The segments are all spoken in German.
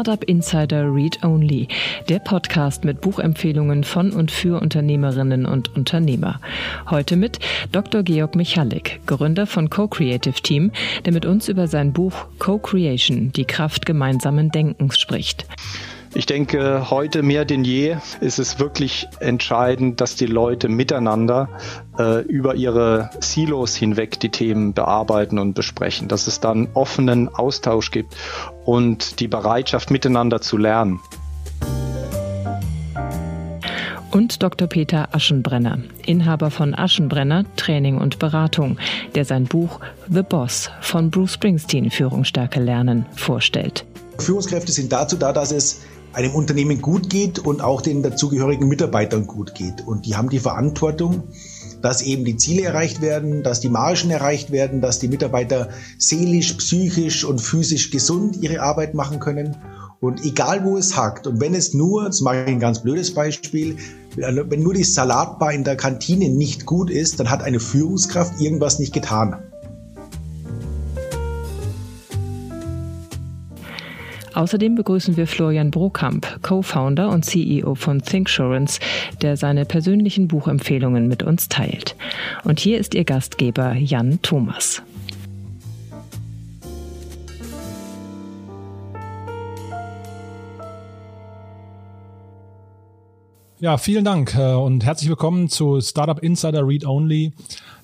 Startup Insider Read Only, der Podcast mit Buchempfehlungen von und für Unternehmerinnen und Unternehmer. Heute mit Dr. Georg Michalik, Gründer von Co-Creative Team, der mit uns über sein Buch Co-Creation, die Kraft gemeinsamen Denkens spricht. Ich denke, heute mehr denn je ist es wirklich entscheidend, dass die Leute miteinander äh, über ihre Silos hinweg die Themen bearbeiten und besprechen, dass es dann offenen Austausch gibt und die Bereitschaft, miteinander zu lernen. Und Dr. Peter Aschenbrenner, Inhaber von Aschenbrenner Training und Beratung, der sein Buch The Boss von Bruce Springsteen Führungsstärke lernen vorstellt. Führungskräfte sind dazu da, dass es einem Unternehmen gut geht und auch den dazugehörigen Mitarbeitern gut geht. Und die haben die Verantwortung, dass eben die Ziele erreicht werden, dass die Margen erreicht werden, dass die Mitarbeiter seelisch, psychisch und physisch gesund ihre Arbeit machen können. Und egal wo es hakt, und wenn es nur, das mache ich ein ganz blödes Beispiel, wenn nur die Salatbar in der Kantine nicht gut ist, dann hat eine Führungskraft irgendwas nicht getan. Außerdem begrüßen wir Florian Brokamp, Co-Founder und CEO von ThinkSurance, der seine persönlichen Buchempfehlungen mit uns teilt. Und hier ist Ihr Gastgeber Jan Thomas. Ja, vielen Dank äh, und herzlich willkommen zu Startup Insider Read Only.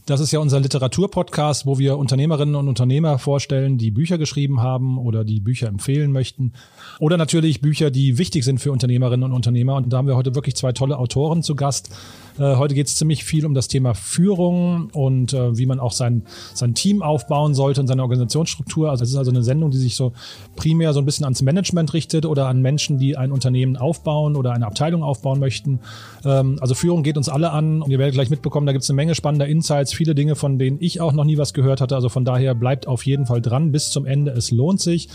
Das ist ja unser Literaturpodcast, wo wir Unternehmerinnen und Unternehmer vorstellen, die Bücher geschrieben haben oder die Bücher empfehlen möchten. Oder natürlich Bücher, die wichtig sind für Unternehmerinnen und Unternehmer. Und da haben wir heute wirklich zwei tolle Autoren zu Gast. Äh, heute geht es ziemlich viel um das Thema Führung und äh, wie man auch sein, sein Team aufbauen sollte und seine Organisationsstruktur. Also es ist also eine Sendung, die sich so primär so ein bisschen ans Management richtet oder an Menschen, die ein Unternehmen aufbauen oder eine Abteilung aufbauen möchten. Ähm, also Führung geht uns alle an und ihr werdet gleich mitbekommen, da gibt es eine Menge spannender Insights, viele Dinge, von denen ich auch noch nie was gehört hatte. Also von daher bleibt auf jeden Fall dran bis zum Ende. Es lohnt sich.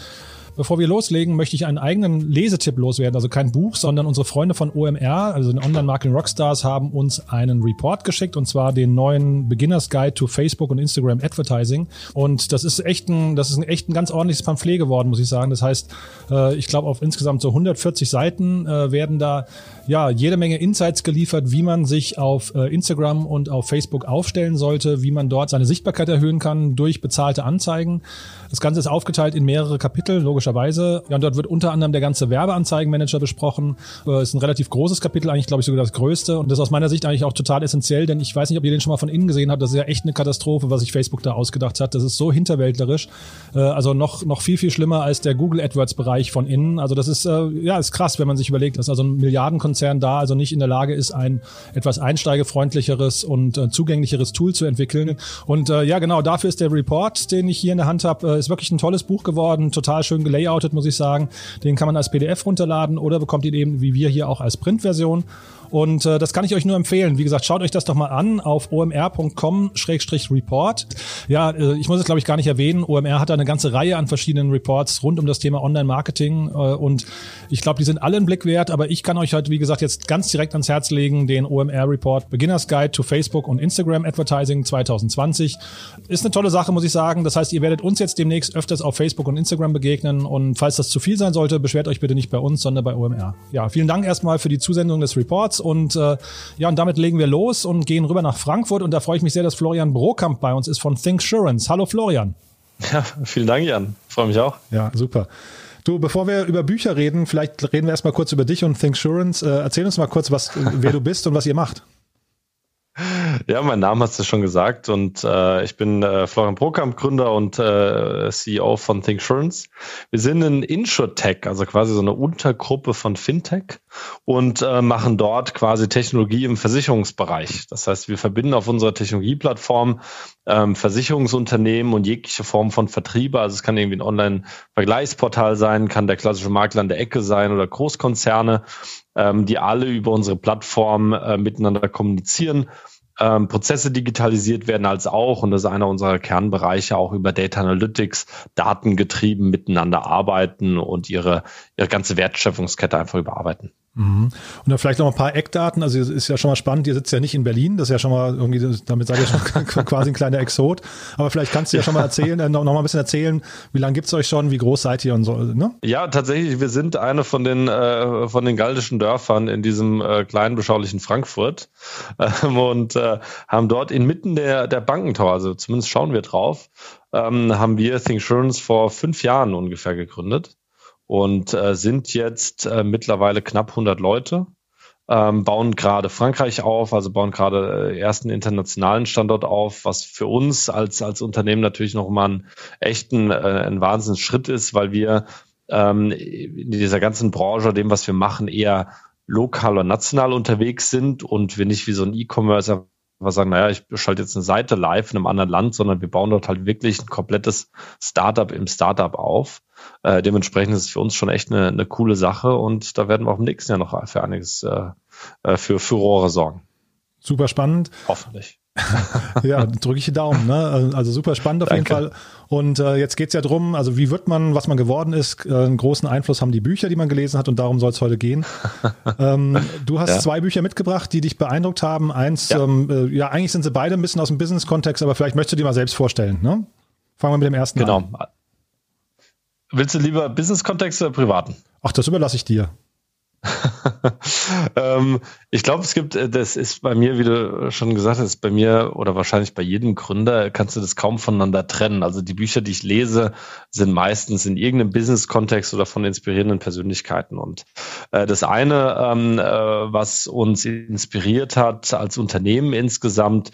Bevor wir loslegen, möchte ich einen eigenen Lesetipp loswerden. Also kein Buch, sondern unsere Freunde von OMR, also den Online-Marketing Rockstars, haben uns einen Report geschickt und zwar den neuen Beginners Guide to Facebook und Instagram Advertising. Und das ist echt ein, das ist ein echt ein ganz ordentliches Pamphlet geworden, muss ich sagen. Das heißt, äh, ich glaube, auf insgesamt so 140 Seiten äh, werden da ja jede Menge Insights geliefert, wie man sich auf äh, Instagram und auf Facebook aufstellen sollte, wie man dort seine Sichtbarkeit erhöhen kann durch bezahlte Anzeigen. Das Ganze ist aufgeteilt in mehrere Kapitel, logischerweise. Ja, und dort wird unter anderem der ganze Werbeanzeigenmanager besprochen. Äh, ist ein relativ großes Kapitel, eigentlich glaube ich sogar das größte. Und das ist aus meiner Sicht eigentlich auch total essentiell, denn ich weiß nicht, ob ihr den schon mal von innen gesehen habt. Das ist ja echt eine Katastrophe, was sich Facebook da ausgedacht hat. Das ist so hinterwäldlerisch. Äh, also noch, noch viel, viel schlimmer als der Google AdWords-Bereich von innen. Also das ist, ja, ist krass, wenn man sich überlegt, dass also ein Milliardenkonzern da also nicht in der Lage ist, ein etwas einsteigefreundlicheres und äh, zugänglicheres Tool zu entwickeln. Und äh, ja, genau, dafür ist der Report, den ich hier in der Hand habe, ist wirklich ein tolles Buch geworden, total schön gelayoutet, muss ich sagen. Den kann man als PDF runterladen oder bekommt ihn eben wie wir hier auch als Printversion. Und äh, das kann ich euch nur empfehlen. Wie gesagt, schaut euch das doch mal an auf omr.com-report. Ja, äh, ich muss es glaube ich gar nicht erwähnen. OMR hat da eine ganze Reihe an verschiedenen Reports rund um das Thema Online-Marketing äh, und ich glaube, die sind alle einen Blick wert. Aber ich kann euch halt, wie gesagt, jetzt ganz direkt ans Herz legen, den OMR-Report Beginners Guide to Facebook und Instagram Advertising 2020. Ist eine tolle Sache, muss ich sagen. Das heißt, ihr werdet uns jetzt demnächst öfters auf Facebook und Instagram begegnen und falls das zu viel sein sollte, beschwert euch bitte nicht bei uns, sondern bei OMR. Ja, vielen Dank erstmal für die Zusendung des Reports und äh, ja, und damit legen wir los und gehen rüber nach Frankfurt. Und da freue ich mich sehr, dass Florian Brokamp bei uns ist von ThinkSurance. Hallo Florian. Ja, vielen Dank, Jan. Freue mich auch. Ja, super. Du, bevor wir über Bücher reden, vielleicht reden wir erstmal kurz über dich und ThinkSurance. Äh, erzähl uns mal kurz, was, wer du bist und was ihr macht. Ja, mein Name hast du schon gesagt und äh, ich bin äh, Florian Prokamp, Gründer und äh, CEO von ThinkSurance. Wir sind ein InsurTech, also quasi so eine Untergruppe von Fintech und äh, machen dort quasi Technologie im Versicherungsbereich. Das heißt, wir verbinden auf unserer Technologieplattform ähm, Versicherungsunternehmen und jegliche Form von Vertriebe. Also es kann irgendwie ein Online-Vergleichsportal sein, kann der klassische Makler an der Ecke sein oder Großkonzerne, ähm, die alle über unsere Plattform äh, miteinander kommunizieren ähm, Prozesse digitalisiert werden als auch, und das ist einer unserer Kernbereiche, auch über Data Analytics, datengetrieben miteinander arbeiten und ihre, ihre ganze Wertschöpfungskette einfach überarbeiten. Mhm. Und dann vielleicht noch ein paar Eckdaten. Also ist ja schon mal spannend. Ihr sitzt ja nicht in Berlin. Das ist ja schon mal irgendwie, damit seid ihr schon quasi ein kleiner Exot. Aber vielleicht kannst du ja schon mal erzählen, äh, noch, noch mal ein bisschen erzählen, wie lange gibt's euch schon, wie groß seid ihr und so, ne? Ja, tatsächlich. Wir sind eine von den, äh, von den galdischen Dörfern in diesem äh, kleinen, beschaulichen Frankfurt ähm, und äh, haben dort inmitten der, der Bankentower, also zumindest schauen wir drauf, ähm, haben wir Thinksurance vor fünf Jahren ungefähr gegründet und äh, sind jetzt äh, mittlerweile knapp 100 Leute. Ähm, bauen gerade Frankreich auf, also bauen gerade äh, ersten internationalen Standort auf, was für uns als, als Unternehmen natürlich noch mal einen echten, äh, ein Wahnsinnsschritt ist, weil wir ähm, in dieser ganzen Branche, dem, was wir machen, eher lokal und national unterwegs sind und wir nicht wie so ein E-Commerce wir sagen, naja, ich schalte jetzt eine Seite live in einem anderen Land, sondern wir bauen dort halt wirklich ein komplettes Startup im Startup auf. Äh, dementsprechend ist es für uns schon echt eine, eine coole Sache und da werden wir auch im nächsten Jahr noch für einiges äh, äh für Furore sorgen. Super spannend. Hoffentlich. ja, drücke ich die Daumen. Ne? Also super spannend auf Danke. jeden Fall. Und äh, jetzt geht's ja drum, also wie wird man, was man geworden ist. Äh, einen großen Einfluss haben die Bücher, die man gelesen hat und darum soll es heute gehen. ähm, du hast ja. zwei Bücher mitgebracht, die dich beeindruckt haben. Eins, ja. Ähm, äh, ja, eigentlich sind sie beide ein bisschen aus dem Business-Kontext, aber vielleicht möchtest du die mal selbst vorstellen. Ne? Fangen wir mit dem ersten genau. an. Genau. Willst du lieber Business-Kontext oder privaten? Ach, das überlasse ich dir. ähm, ich glaube, es gibt, äh, das ist bei mir, wie du schon gesagt hast, bei mir oder wahrscheinlich bei jedem Gründer kannst du das kaum voneinander trennen. Also die Bücher, die ich lese, sind meistens in irgendeinem Business-Kontext oder von inspirierenden Persönlichkeiten. Und äh, das eine, ähm, äh, was uns inspiriert hat als Unternehmen insgesamt,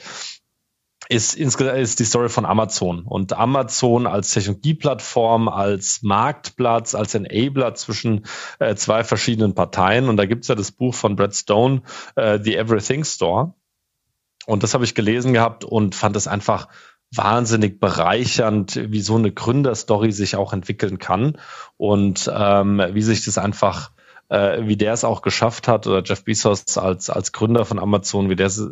ist, ist die Story von Amazon. Und Amazon als Technologieplattform, als Marktplatz, als Enabler zwischen äh, zwei verschiedenen Parteien. Und da gibt's ja das Buch von Brad Stone, äh, The Everything Store. Und das habe ich gelesen gehabt und fand es einfach wahnsinnig bereichernd, wie so eine Gründerstory sich auch entwickeln kann und ähm, wie sich das einfach äh, wie der es auch geschafft hat, oder Jeff Bezos als, als Gründer von Amazon, wie der es äh,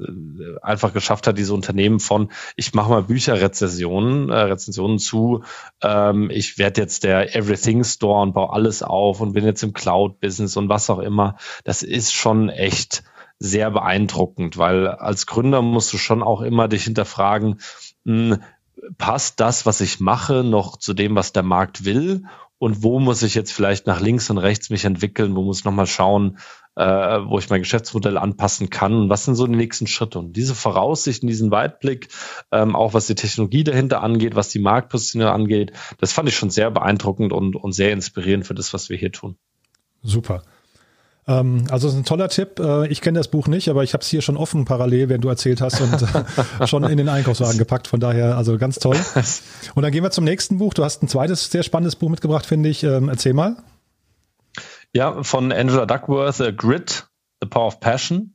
einfach geschafft hat, diese Unternehmen von, ich mache mal Bücherrezensionen, äh, Rezensionen zu, ähm, ich werde jetzt der Everything Store und baue alles auf und bin jetzt im Cloud-Business und was auch immer. Das ist schon echt sehr beeindruckend, weil als Gründer musst du schon auch immer dich hinterfragen, mh, hm, passt das, was ich mache, noch zu dem, was der Markt will? Und wo muss ich jetzt vielleicht nach links und rechts mich entwickeln, wo muss ich nochmal schauen, äh, wo ich mein Geschäftsmodell anpassen kann und was sind so die nächsten Schritte. Und diese Voraussichten, diesen Weitblick, ähm, auch was die Technologie dahinter angeht, was die Marktposition angeht, das fand ich schon sehr beeindruckend und, und sehr inspirierend für das, was wir hier tun. Super. Ähm, also es ist ein toller Tipp. Äh, ich kenne das Buch nicht, aber ich habe es hier schon offen parallel, während du erzählt hast und äh, schon in den Einkaufswagen gepackt. Von daher, also ganz toll. Und dann gehen wir zum nächsten Buch. Du hast ein zweites sehr spannendes Buch mitgebracht, finde ich. Ähm, erzähl mal. Ja, von Angela Duckworth, uh, Grit, The Power of Passion.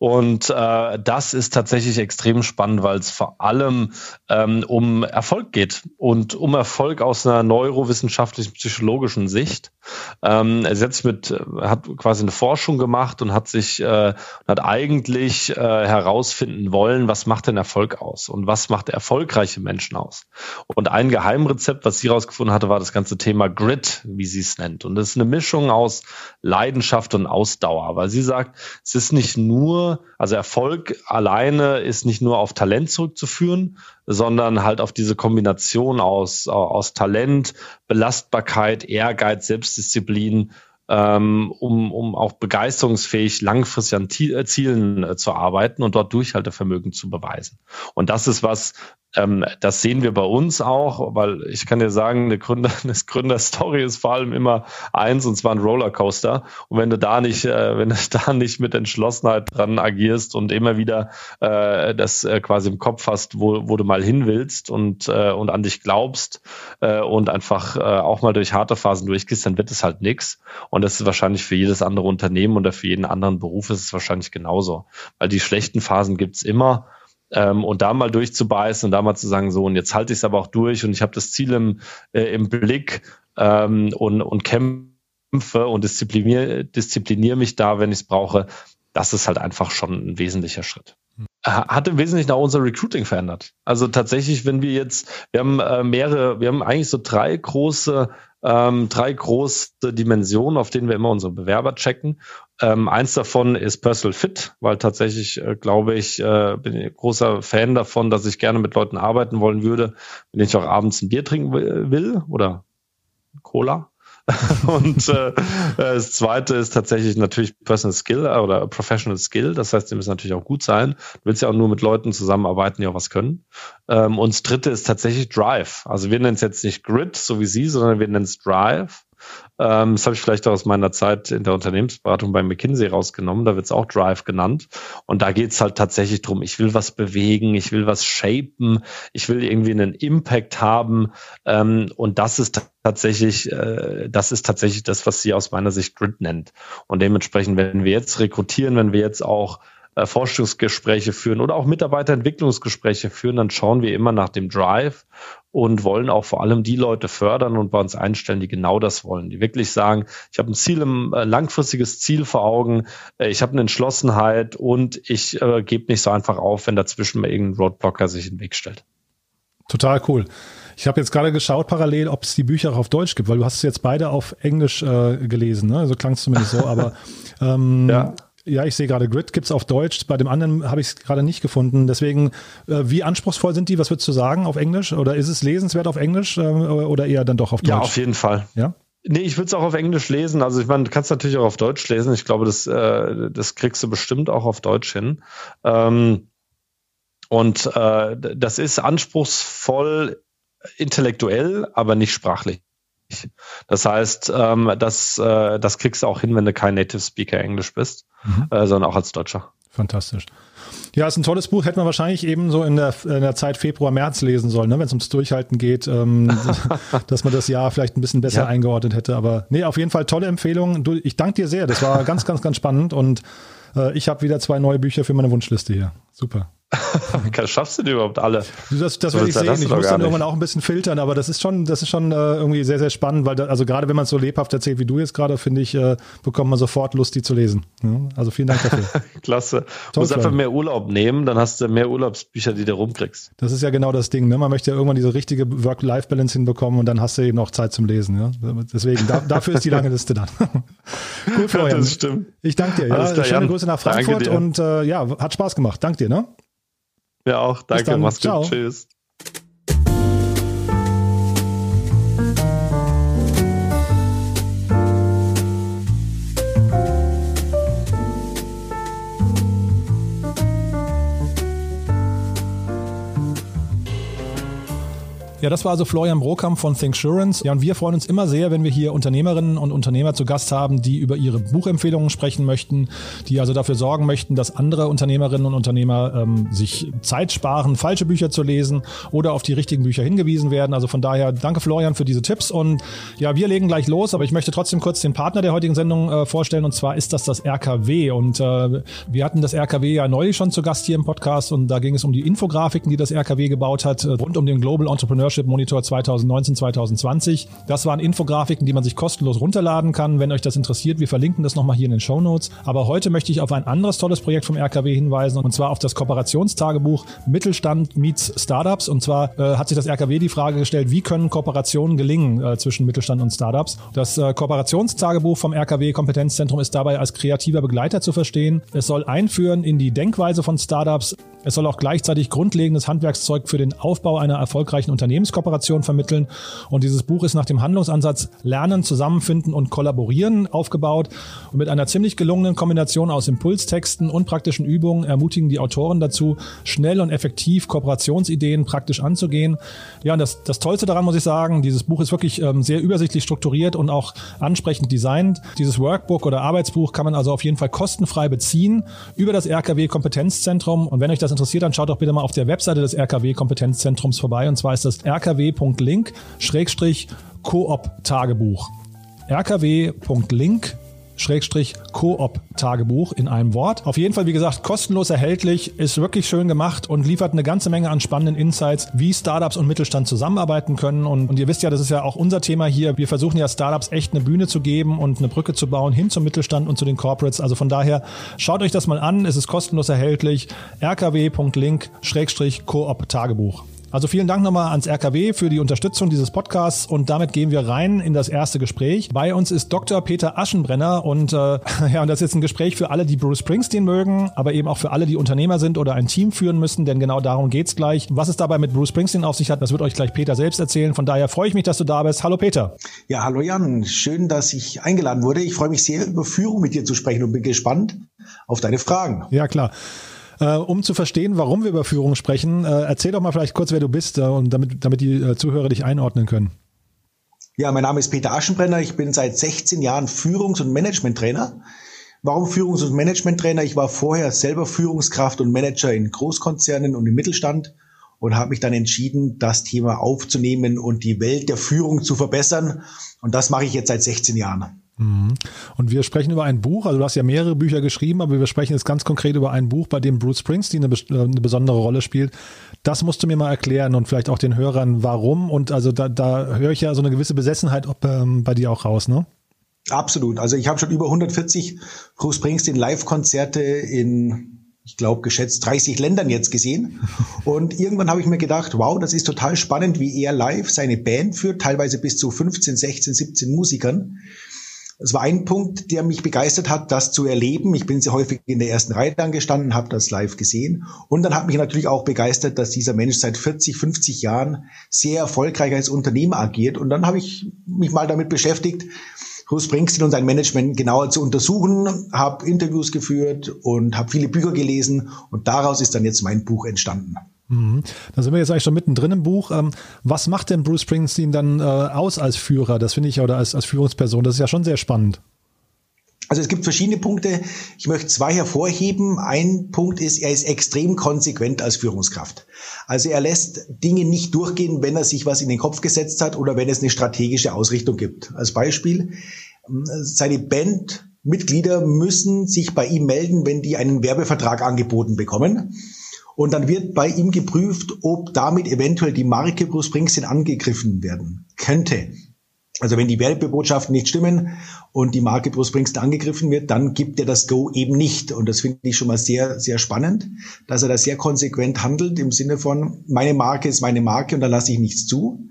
Und äh, das ist tatsächlich extrem spannend, weil es vor allem ähm, um Erfolg geht und um Erfolg aus einer neurowissenschaftlichen, psychologischen Sicht. Ähm, er setzt mit, hat quasi eine Forschung gemacht und hat sich, äh, hat eigentlich äh, herausfinden wollen, was macht denn Erfolg aus und was macht erfolgreiche Menschen aus. Und ein Geheimrezept, was sie herausgefunden hatte, war das ganze Thema Grit, wie sie es nennt. Und das ist eine Mischung aus Leidenschaft und Ausdauer, weil sie sagt, es ist nicht nur also Erfolg alleine ist nicht nur auf Talent zurückzuführen, sondern halt auf diese Kombination aus, aus Talent, Belastbarkeit, Ehrgeiz, Selbstdisziplin, ähm, um, um auch begeisterungsfähig langfristig an Zielen äh, zu arbeiten und dort Durchhaltevermögen zu beweisen. Und das ist was, ähm, das sehen wir bei uns auch, weil ich kann dir sagen, eine Gründer, eine Gründerstory ist vor allem immer eins und zwar ein Rollercoaster. Und wenn du da nicht, äh, wenn du da nicht mit Entschlossenheit dran agierst und immer wieder äh, das äh, quasi im Kopf hast, wo, wo du mal hin willst und, äh, und an dich glaubst äh, und einfach äh, auch mal durch harte Phasen durchgehst, dann wird es halt nix. Und das ist wahrscheinlich für jedes andere Unternehmen oder für jeden anderen Beruf ist es wahrscheinlich genauso. Weil die schlechten Phasen gibt's immer ähm, und da mal durchzubeißen und da mal zu sagen, so, und jetzt halte ich es aber auch durch und ich habe das Ziel im, äh, im Blick ähm, und, und kämpfe und diszipliniere disziplinier mich da, wenn ich es brauche, das ist halt einfach schon ein wesentlicher Schritt. Hat im Wesentlichen auch unser Recruiting verändert. Also tatsächlich, wenn wir jetzt, wir haben äh, mehrere, wir haben eigentlich so drei große ähm, drei große Dimensionen, auf denen wir immer unsere Bewerber checken. Ähm, eins davon ist Personal Fit, weil tatsächlich, äh, glaube ich, äh, bin ich großer Fan davon, dass ich gerne mit Leuten arbeiten wollen würde, wenn ich auch abends ein Bier trinken will oder Cola. und äh, das zweite ist tatsächlich natürlich Personal Skill oder Professional Skill. Das heißt, die müssen natürlich auch gut sein. Du willst ja auch nur mit Leuten zusammenarbeiten, die auch was können. Ähm, und das dritte ist tatsächlich Drive. Also wir nennen es jetzt nicht Grid, so wie Sie, sondern wir nennen es Drive. Ähm, das habe ich vielleicht auch aus meiner Zeit in der Unternehmensberatung bei McKinsey rausgenommen. Da wird es auch Drive genannt. Und da geht es halt tatsächlich drum, ich will was bewegen, ich will was shapen, ich will irgendwie einen Impact haben. Ähm, und das ist tatsächlich, äh, das ist tatsächlich das, was sie aus meiner Sicht Grid nennt. Und dementsprechend, wenn wir jetzt rekrutieren, wenn wir jetzt auch äh, Forschungsgespräche führen oder auch Mitarbeiterentwicklungsgespräche führen, dann schauen wir immer nach dem Drive und wollen auch vor allem die Leute fördern und bei uns einstellen, die genau das wollen, die wirklich sagen, ich habe ein Ziel, ein äh, langfristiges Ziel vor Augen, äh, ich habe eine Entschlossenheit und ich äh, gebe nicht so einfach auf, wenn dazwischen mal irgendein Roadblocker sich in den Weg stellt. Total cool. Ich habe jetzt gerade geschaut parallel, ob es die Bücher auch auf Deutsch gibt, weil du hast es jetzt beide auf Englisch äh, gelesen, ne? So also klang es zumindest so, aber ähm, ja. Ja, ich sehe gerade Grid gibt es auf Deutsch. Bei dem anderen habe ich es gerade nicht gefunden. Deswegen, äh, wie anspruchsvoll sind die? Was würdest du sagen auf Englisch? Oder ist es lesenswert auf Englisch äh, oder eher dann doch auf Deutsch? Ja, auf jeden Fall. Ja. Nee, ich würde es auch auf Englisch lesen. Also ich meine, du kannst natürlich auch auf Deutsch lesen. Ich glaube, das, äh, das kriegst du bestimmt auch auf Deutsch hin. Ähm, und äh, das ist anspruchsvoll intellektuell, aber nicht sprachlich. Das heißt, ähm, das, äh, das kriegst du auch hin, wenn du kein Native Speaker Englisch bist, mhm. äh, sondern auch als Deutscher. Fantastisch. Ja, ist ein tolles Buch, hätte man wahrscheinlich eben so in der, in der Zeit Februar, März lesen sollen, ne? wenn es ums Durchhalten geht, ähm, dass man das Jahr vielleicht ein bisschen besser ja. eingeordnet hätte. Aber nee, auf jeden Fall tolle Empfehlung. Du, ich danke dir sehr. Das war ganz, ganz, ganz spannend und äh, ich habe wieder zwei neue Bücher für meine Wunschliste hier. Super. Schaffst du die überhaupt alle? Das, das werde ich sehen. Ich muss dann irgendwann auch ein bisschen filtern, aber das ist schon, das ist schon äh, irgendwie sehr, sehr spannend, weil da, also gerade wenn man es so lebhaft erzählt wie du jetzt gerade, finde ich, äh, bekommt man sofort Lust, die zu lesen. Ja? Also vielen Dank dafür. Klasse. Du musst einfach mehr Urlaub nehmen, dann hast du mehr Urlaubsbücher, die du rumkriegst. Das ist ja genau das Ding. Ne? Man möchte ja irgendwann diese richtige Work-Life-Balance hinbekommen und dann hast du eben auch Zeit zum Lesen. Ja? Deswegen, da, dafür ist die lange Liste dann. cool, Florian. Das stimmt. Ich danke dir. Ja? Klar, Schöne Grüße nach Frankfurt und äh, ja, hat Spaß gemacht. Danke dir. Ne? Ja, auch. Danke. Mach's gut. Tschüss. Ja, das war also Florian Brokamp von Thinksurance. Ja, und wir freuen uns immer sehr, wenn wir hier Unternehmerinnen und Unternehmer zu Gast haben, die über ihre Buchempfehlungen sprechen möchten, die also dafür sorgen möchten, dass andere Unternehmerinnen und Unternehmer ähm, sich Zeit sparen, falsche Bücher zu lesen oder auf die richtigen Bücher hingewiesen werden. Also von daher danke Florian für diese Tipps und ja, wir legen gleich los, aber ich möchte trotzdem kurz den Partner der heutigen Sendung äh, vorstellen und zwar ist das das RKW und äh, wir hatten das RKW ja neulich schon zu Gast hier im Podcast und da ging es um die Infografiken, die das RKW gebaut hat, äh, rund um den Global Entrepreneur Entrepreneurship Monitor 2019-2020. Das waren Infografiken, die man sich kostenlos runterladen kann. Wenn euch das interessiert, wir verlinken das nochmal hier in den Show Notes. Aber heute möchte ich auf ein anderes tolles Projekt vom RKW hinweisen und zwar auf das Kooperationstagebuch Mittelstand meets Startups. Und zwar äh, hat sich das RKW die Frage gestellt, wie können Kooperationen gelingen äh, zwischen Mittelstand und Startups? Das äh, Kooperationstagebuch vom RKW Kompetenzzentrum ist dabei als kreativer Begleiter zu verstehen. Es soll einführen in die Denkweise von Startups. Es soll auch gleichzeitig grundlegendes Handwerkszeug für den Aufbau einer erfolgreichen Unternehmens Unternehmenskooperation vermitteln. Und dieses Buch ist nach dem Handlungsansatz Lernen, Zusammenfinden und Kollaborieren aufgebaut. Und mit einer ziemlich gelungenen Kombination aus Impulstexten und praktischen Übungen ermutigen die Autoren dazu, schnell und effektiv Kooperationsideen praktisch anzugehen. Ja, und das, das Tollste daran muss ich sagen, dieses Buch ist wirklich ähm, sehr übersichtlich strukturiert und auch ansprechend designt. Dieses Workbook oder Arbeitsbuch kann man also auf jeden Fall kostenfrei beziehen über das RKW Kompetenzzentrum. Und wenn euch das interessiert, dann schaut doch bitte mal auf der Webseite des RKW Kompetenzzentrums vorbei. Und zwar ist das rkw.link-koop-tagebuch. rkw.link Koop-Tagebuch in einem Wort. Auf jeden Fall, wie gesagt, kostenlos erhältlich, ist wirklich schön gemacht und liefert eine ganze Menge an spannenden Insights, wie Startups und Mittelstand zusammenarbeiten können. Und, und ihr wisst ja, das ist ja auch unser Thema hier. Wir versuchen ja Startups echt eine Bühne zu geben und eine Brücke zu bauen hin zum Mittelstand und zu den Corporates. Also von daher schaut euch das mal an. Es ist kostenlos erhältlich. rkw.link-koop-tagebuch. Also vielen Dank nochmal ans RKW für die Unterstützung dieses Podcasts und damit gehen wir rein in das erste Gespräch. Bei uns ist Dr. Peter Aschenbrenner und äh, ja, und das ist jetzt ein Gespräch für alle, die Bruce Springsteen mögen, aber eben auch für alle, die Unternehmer sind oder ein Team führen müssen, denn genau darum geht's gleich. Was es dabei mit Bruce Springsteen auf sich hat, das wird euch gleich Peter selbst erzählen. Von daher freue ich mich, dass du da bist. Hallo Peter. Ja, hallo Jan. Schön, dass ich eingeladen wurde. Ich freue mich sehr, über Führung mit dir zu sprechen und bin gespannt auf deine Fragen. Ja, klar. Äh, um zu verstehen, warum wir über Führung sprechen, äh, erzähl doch mal vielleicht kurz, wer du bist, äh, und damit, damit die äh, Zuhörer dich einordnen können. Ja, mein Name ist Peter Aschenbrenner. Ich bin seit 16 Jahren Führungs- und Managementtrainer. Warum Führungs- und Managementtrainer? Ich war vorher selber Führungskraft und Manager in Großkonzernen und im Mittelstand und habe mich dann entschieden, das Thema aufzunehmen und die Welt der Führung zu verbessern. Und das mache ich jetzt seit 16 Jahren. Mhm. Und wir sprechen über ein Buch, also du hast ja mehrere Bücher geschrieben, aber wir sprechen jetzt ganz konkret über ein Buch, bei dem Bruce Springsteen eine, äh, eine besondere Rolle spielt. Das musst du mir mal erklären und vielleicht auch den Hörern, warum. Und also da, da höre ich ja so eine gewisse Besessenheit ob, ähm, bei dir auch raus, ne? Absolut. Also ich habe schon über 140 Bruce Springsteen Live-Konzerte in ich glaube, geschätzt 30 Ländern jetzt gesehen. Und irgendwann habe ich mir gedacht, wow, das ist total spannend, wie er live seine Band führt, teilweise bis zu 15, 16, 17 Musikern. Es war ein Punkt, der mich begeistert hat, das zu erleben. Ich bin sehr häufig in der ersten Reihe dann gestanden, habe das live gesehen. Und dann hat mich natürlich auch begeistert, dass dieser Mensch seit 40, 50 Jahren sehr erfolgreich als Unternehmer agiert. Und dann habe ich mich mal damit beschäftigt, Bruce Springsteen und sein Management genauer zu untersuchen, habe Interviews geführt und habe viele Bücher gelesen. Und daraus ist dann jetzt mein Buch entstanden. Mhm. Da sind wir jetzt eigentlich schon mittendrin im Buch. Ähm, was macht denn Bruce Springsteen dann äh, aus als Führer? Das finde ich, oder als, als Führungsperson, das ist ja schon sehr spannend. Also es gibt verschiedene Punkte. Ich möchte zwei hervorheben. Ein Punkt ist, er ist extrem konsequent als Führungskraft. Also er lässt Dinge nicht durchgehen, wenn er sich was in den Kopf gesetzt hat oder wenn es eine strategische Ausrichtung gibt. Als Beispiel, ähm, seine Bandmitglieder müssen sich bei ihm melden, wenn die einen Werbevertrag angeboten bekommen. Und dann wird bei ihm geprüft, ob damit eventuell die Marke Bruce Springsteen angegriffen werden könnte. Also wenn die Werbebotschaften nicht stimmen und die Marke Bruce Springsteen angegriffen wird, dann gibt er das Go eben nicht. Und das finde ich schon mal sehr, sehr spannend, dass er da sehr konsequent handelt im Sinne von, meine Marke ist meine Marke und da lasse ich nichts zu.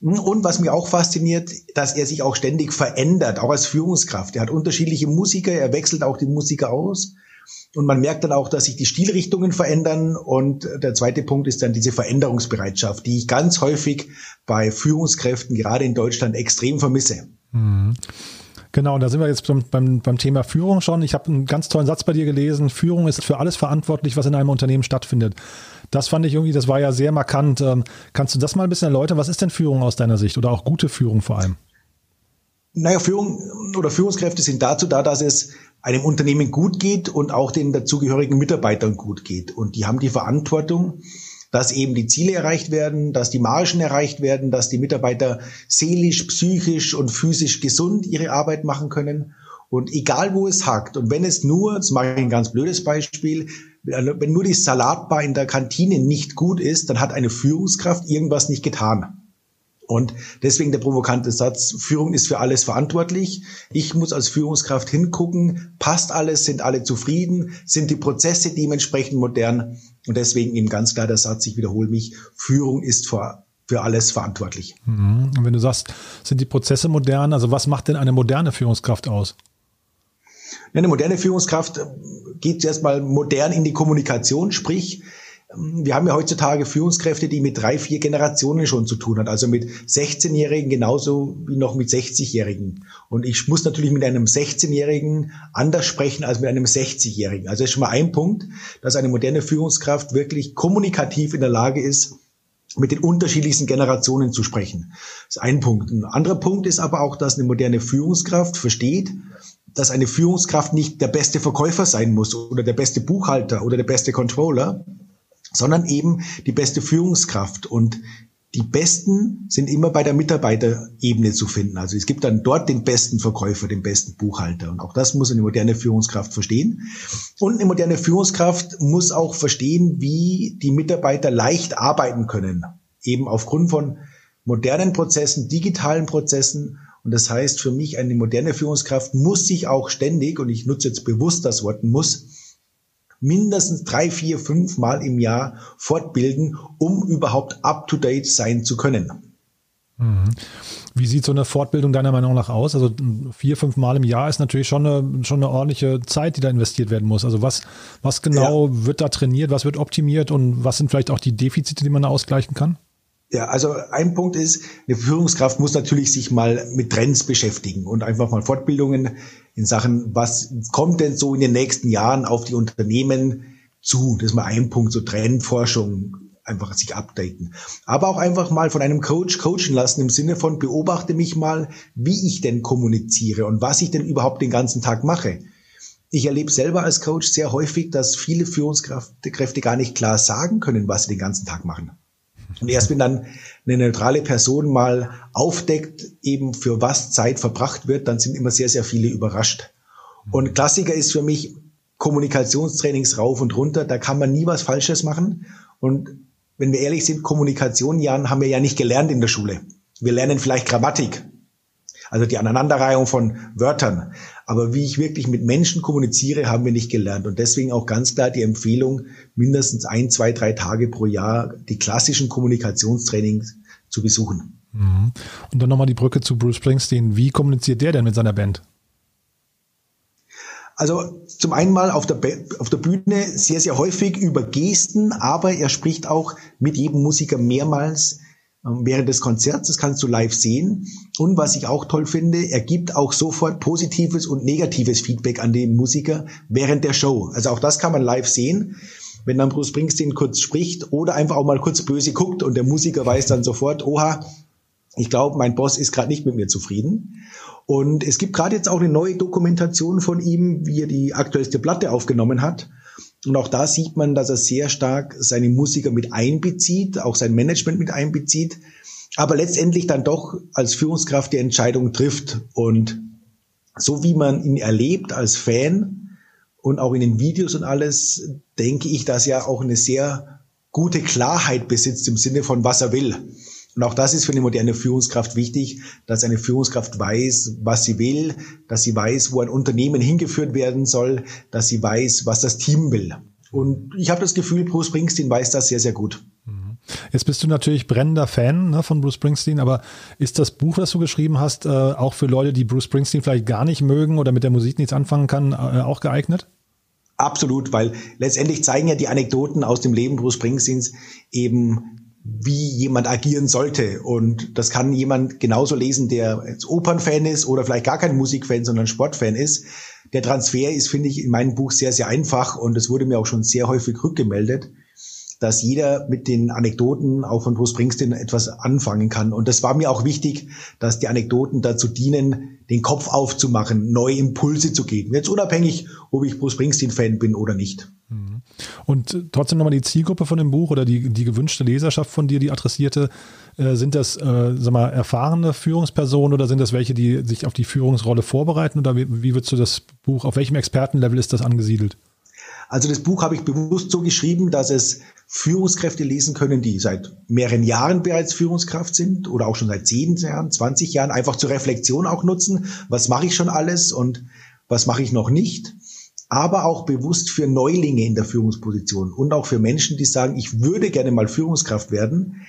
Und was mir auch fasziniert, dass er sich auch ständig verändert, auch als Führungskraft. Er hat unterschiedliche Musiker, er wechselt auch die Musiker aus. Und man merkt dann auch, dass sich die Stilrichtungen verändern. Und der zweite Punkt ist dann diese Veränderungsbereitschaft, die ich ganz häufig bei Führungskräften, gerade in Deutschland, extrem vermisse. Mhm. Genau, und da sind wir jetzt beim, beim, beim Thema Führung schon. Ich habe einen ganz tollen Satz bei dir gelesen. Führung ist für alles verantwortlich, was in einem Unternehmen stattfindet. Das fand ich irgendwie, das war ja sehr markant. Ähm, kannst du das mal ein bisschen erläutern? Was ist denn Führung aus deiner Sicht oder auch gute Führung vor allem? Naja, Führung oder Führungskräfte sind dazu da, dass es einem Unternehmen gut geht und auch den dazugehörigen Mitarbeitern gut geht. Und die haben die Verantwortung, dass eben die Ziele erreicht werden, dass die Margen erreicht werden, dass die Mitarbeiter seelisch, psychisch und physisch gesund ihre Arbeit machen können. Und egal wo es hakt, und wenn es nur, das mache ich ein ganz blödes Beispiel, wenn nur die Salatbar in der Kantine nicht gut ist, dann hat eine Führungskraft irgendwas nicht getan. Und deswegen der provokante Satz, Führung ist für alles verantwortlich. Ich muss als Führungskraft hingucken, passt alles, sind alle zufrieden, sind die Prozesse dementsprechend modern. Und deswegen eben ganz klar der Satz, ich wiederhole mich, Führung ist für, für alles verantwortlich. Mhm. Und wenn du sagst, sind die Prozesse modern, also was macht denn eine moderne Führungskraft aus? Eine moderne Führungskraft geht erstmal modern in die Kommunikation, sprich, wir haben ja heutzutage Führungskräfte, die mit drei, vier Generationen schon zu tun hat, also mit 16-Jährigen genauso wie noch mit 60-Jährigen. Und ich muss natürlich mit einem 16-Jährigen anders sprechen als mit einem 60-Jährigen. Also das ist schon mal ein Punkt, dass eine moderne Führungskraft wirklich kommunikativ in der Lage ist, mit den unterschiedlichsten Generationen zu sprechen. Das ist ein Punkt. Ein anderer Punkt ist aber auch, dass eine moderne Führungskraft versteht, dass eine Führungskraft nicht der beste Verkäufer sein muss oder der beste Buchhalter oder der beste Controller, sondern eben die beste Führungskraft. Und die Besten sind immer bei der Mitarbeiterebene zu finden. Also es gibt dann dort den besten Verkäufer, den besten Buchhalter. Und auch das muss eine moderne Führungskraft verstehen. Und eine moderne Führungskraft muss auch verstehen, wie die Mitarbeiter leicht arbeiten können. Eben aufgrund von modernen Prozessen, digitalen Prozessen. Und das heißt für mich, eine moderne Führungskraft muss sich auch ständig, und ich nutze jetzt bewusst das Wort muss, mindestens drei, vier, fünf Mal im Jahr fortbilden, um überhaupt up-to-date sein zu können. Mhm. Wie sieht so eine Fortbildung deiner Meinung nach aus? Also vier, fünf Mal im Jahr ist natürlich schon eine, schon eine ordentliche Zeit, die da investiert werden muss. Also was, was genau ja. wird da trainiert, was wird optimiert und was sind vielleicht auch die Defizite, die man da ausgleichen kann? Ja, also ein Punkt ist, eine Führungskraft muss natürlich sich mal mit Trends beschäftigen und einfach mal Fortbildungen in Sachen, was kommt denn so in den nächsten Jahren auf die Unternehmen zu? Das ist mal ein Punkt, so Trendforschung, einfach sich updaten. Aber auch einfach mal von einem Coach coachen lassen im Sinne von beobachte mich mal, wie ich denn kommuniziere und was ich denn überhaupt den ganzen Tag mache. Ich erlebe selber als Coach sehr häufig, dass viele Führungskräfte gar nicht klar sagen können, was sie den ganzen Tag machen. Und erst wenn dann eine neutrale Person mal aufdeckt, eben für was Zeit verbracht wird, dann sind immer sehr, sehr viele überrascht. Und Klassiker ist für mich Kommunikationstrainings rauf und runter. Da kann man nie was Falsches machen. Und wenn wir ehrlich sind, Kommunikation, Jan, haben wir ja nicht gelernt in der Schule. Wir lernen vielleicht Grammatik, also die Aneinanderreihung von Wörtern. Aber wie ich wirklich mit Menschen kommuniziere, haben wir nicht gelernt. Und deswegen auch ganz klar die Empfehlung, mindestens ein, zwei, drei Tage pro Jahr die klassischen Kommunikationstrainings zu besuchen. Mhm. Und dann nochmal die Brücke zu Bruce Springsteen. Wie kommuniziert der denn mit seiner Band? Also zum einen mal auf der, auf der Bühne sehr, sehr häufig über Gesten, aber er spricht auch mit jedem Musiker mehrmals während des Konzerts. Das kannst du live sehen. Und was ich auch toll finde, er gibt auch sofort positives und negatives Feedback an den Musiker während der Show. Also auch das kann man live sehen. Wenn dann Bruce Springsteen kurz spricht oder einfach auch mal kurz böse guckt und der Musiker weiß dann sofort, oha, ich glaube, mein Boss ist gerade nicht mit mir zufrieden. Und es gibt gerade jetzt auch eine neue Dokumentation von ihm, wie er die aktuellste Platte aufgenommen hat. Und auch da sieht man, dass er sehr stark seine Musiker mit einbezieht, auch sein Management mit einbezieht, aber letztendlich dann doch als Führungskraft die Entscheidung trifft. Und so wie man ihn erlebt als Fan und auch in den Videos und alles, denke ich, dass er auch eine sehr gute Klarheit besitzt im Sinne von, was er will. Und auch das ist für eine moderne Führungskraft wichtig, dass eine Führungskraft weiß, was sie will, dass sie weiß, wo ein Unternehmen hingeführt werden soll, dass sie weiß, was das Team will. Und ich habe das Gefühl, Bruce Springsteen weiß das sehr, sehr gut. Mhm. Jetzt bist du natürlich brennender Fan ne, von Bruce Springsteen, aber ist das Buch, das du geschrieben hast, äh, auch für Leute, die Bruce Springsteen vielleicht gar nicht mögen oder mit der Musik nichts anfangen kann, äh, auch geeignet? Absolut, weil letztendlich zeigen ja die Anekdoten aus dem Leben Bruce Springsteens eben wie jemand agieren sollte. Und das kann jemand genauso lesen, der jetzt Opernfan ist oder vielleicht gar kein Musikfan, sondern Sportfan ist. Der Transfer ist, finde ich, in meinem Buch sehr, sehr einfach und es wurde mir auch schon sehr häufig rückgemeldet dass jeder mit den Anekdoten auch von Bruce Springsteen etwas anfangen kann. Und das war mir auch wichtig, dass die Anekdoten dazu dienen, den Kopf aufzumachen, neue Impulse zu geben. Jetzt unabhängig, ob ich Bruce Springsteen-Fan bin oder nicht. Mhm. Und trotzdem nochmal die Zielgruppe von dem Buch oder die, die gewünschte Leserschaft von dir, die adressierte, äh, sind das äh, sag mal, erfahrene Führungspersonen oder sind das welche, die sich auf die Führungsrolle vorbereiten? Oder wie, wie würdest du das Buch, auf welchem Expertenlevel ist das angesiedelt? Also das Buch habe ich bewusst so geschrieben, dass es Führungskräfte lesen können, die seit mehreren Jahren bereits Führungskraft sind oder auch schon seit 10 Jahren, 20 Jahren, einfach zur Reflexion auch nutzen. Was mache ich schon alles und was mache ich noch nicht? Aber auch bewusst für Neulinge in der Führungsposition und auch für Menschen, die sagen, ich würde gerne mal Führungskraft werden.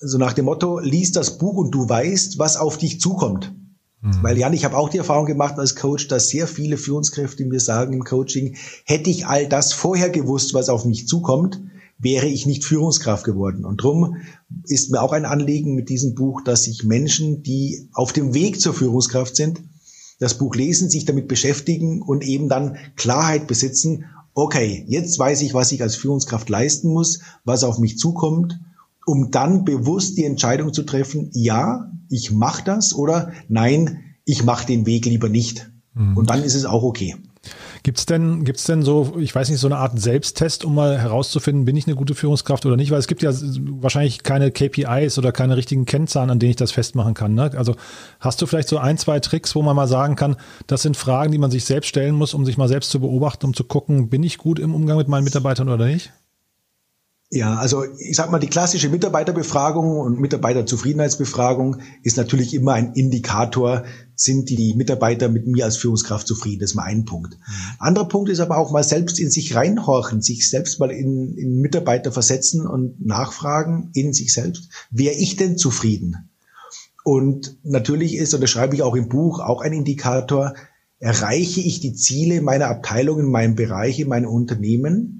So nach dem Motto, lies das Buch und du weißt, was auf dich zukommt. Mhm. Weil Jan, ich habe auch die Erfahrung gemacht als Coach, dass sehr viele Führungskräfte mir sagen im Coaching, hätte ich all das vorher gewusst, was auf mich zukommt, wäre ich nicht Führungskraft geworden. Und drum ist mir auch ein Anliegen mit diesem Buch, dass sich Menschen, die auf dem Weg zur Führungskraft sind, das Buch lesen, sich damit beschäftigen und eben dann Klarheit besitzen. Okay, jetzt weiß ich, was ich als Führungskraft leisten muss, was auf mich zukommt um dann bewusst die Entscheidung zu treffen, ja, ich mache das oder nein, ich mache den Weg lieber nicht. Mhm. Und dann ist es auch okay. Gibt's denn, gibt's denn so, ich weiß nicht, so eine Art Selbsttest, um mal herauszufinden, bin ich eine gute Führungskraft oder nicht? Weil es gibt ja wahrscheinlich keine KPIs oder keine richtigen Kennzahlen, an denen ich das festmachen kann. Ne? Also hast du vielleicht so ein, zwei Tricks, wo man mal sagen kann, das sind Fragen, die man sich selbst stellen muss, um sich mal selbst zu beobachten, um zu gucken, bin ich gut im Umgang mit meinen Mitarbeitern oder nicht? Ja, also ich sag mal, die klassische Mitarbeiterbefragung und Mitarbeiterzufriedenheitsbefragung ist natürlich immer ein Indikator, sind die Mitarbeiter mit mir als Führungskraft zufrieden. Das ist mal ein Punkt. Mhm. Anderer Punkt ist aber auch mal selbst in sich reinhorchen, sich selbst mal in, in Mitarbeiter versetzen und nachfragen in sich selbst, wäre ich denn zufrieden? Und natürlich ist, und das schreibe ich auch im Buch, auch ein Indikator, erreiche ich die Ziele meiner Abteilung in meinem Bereich, in meinem Unternehmen?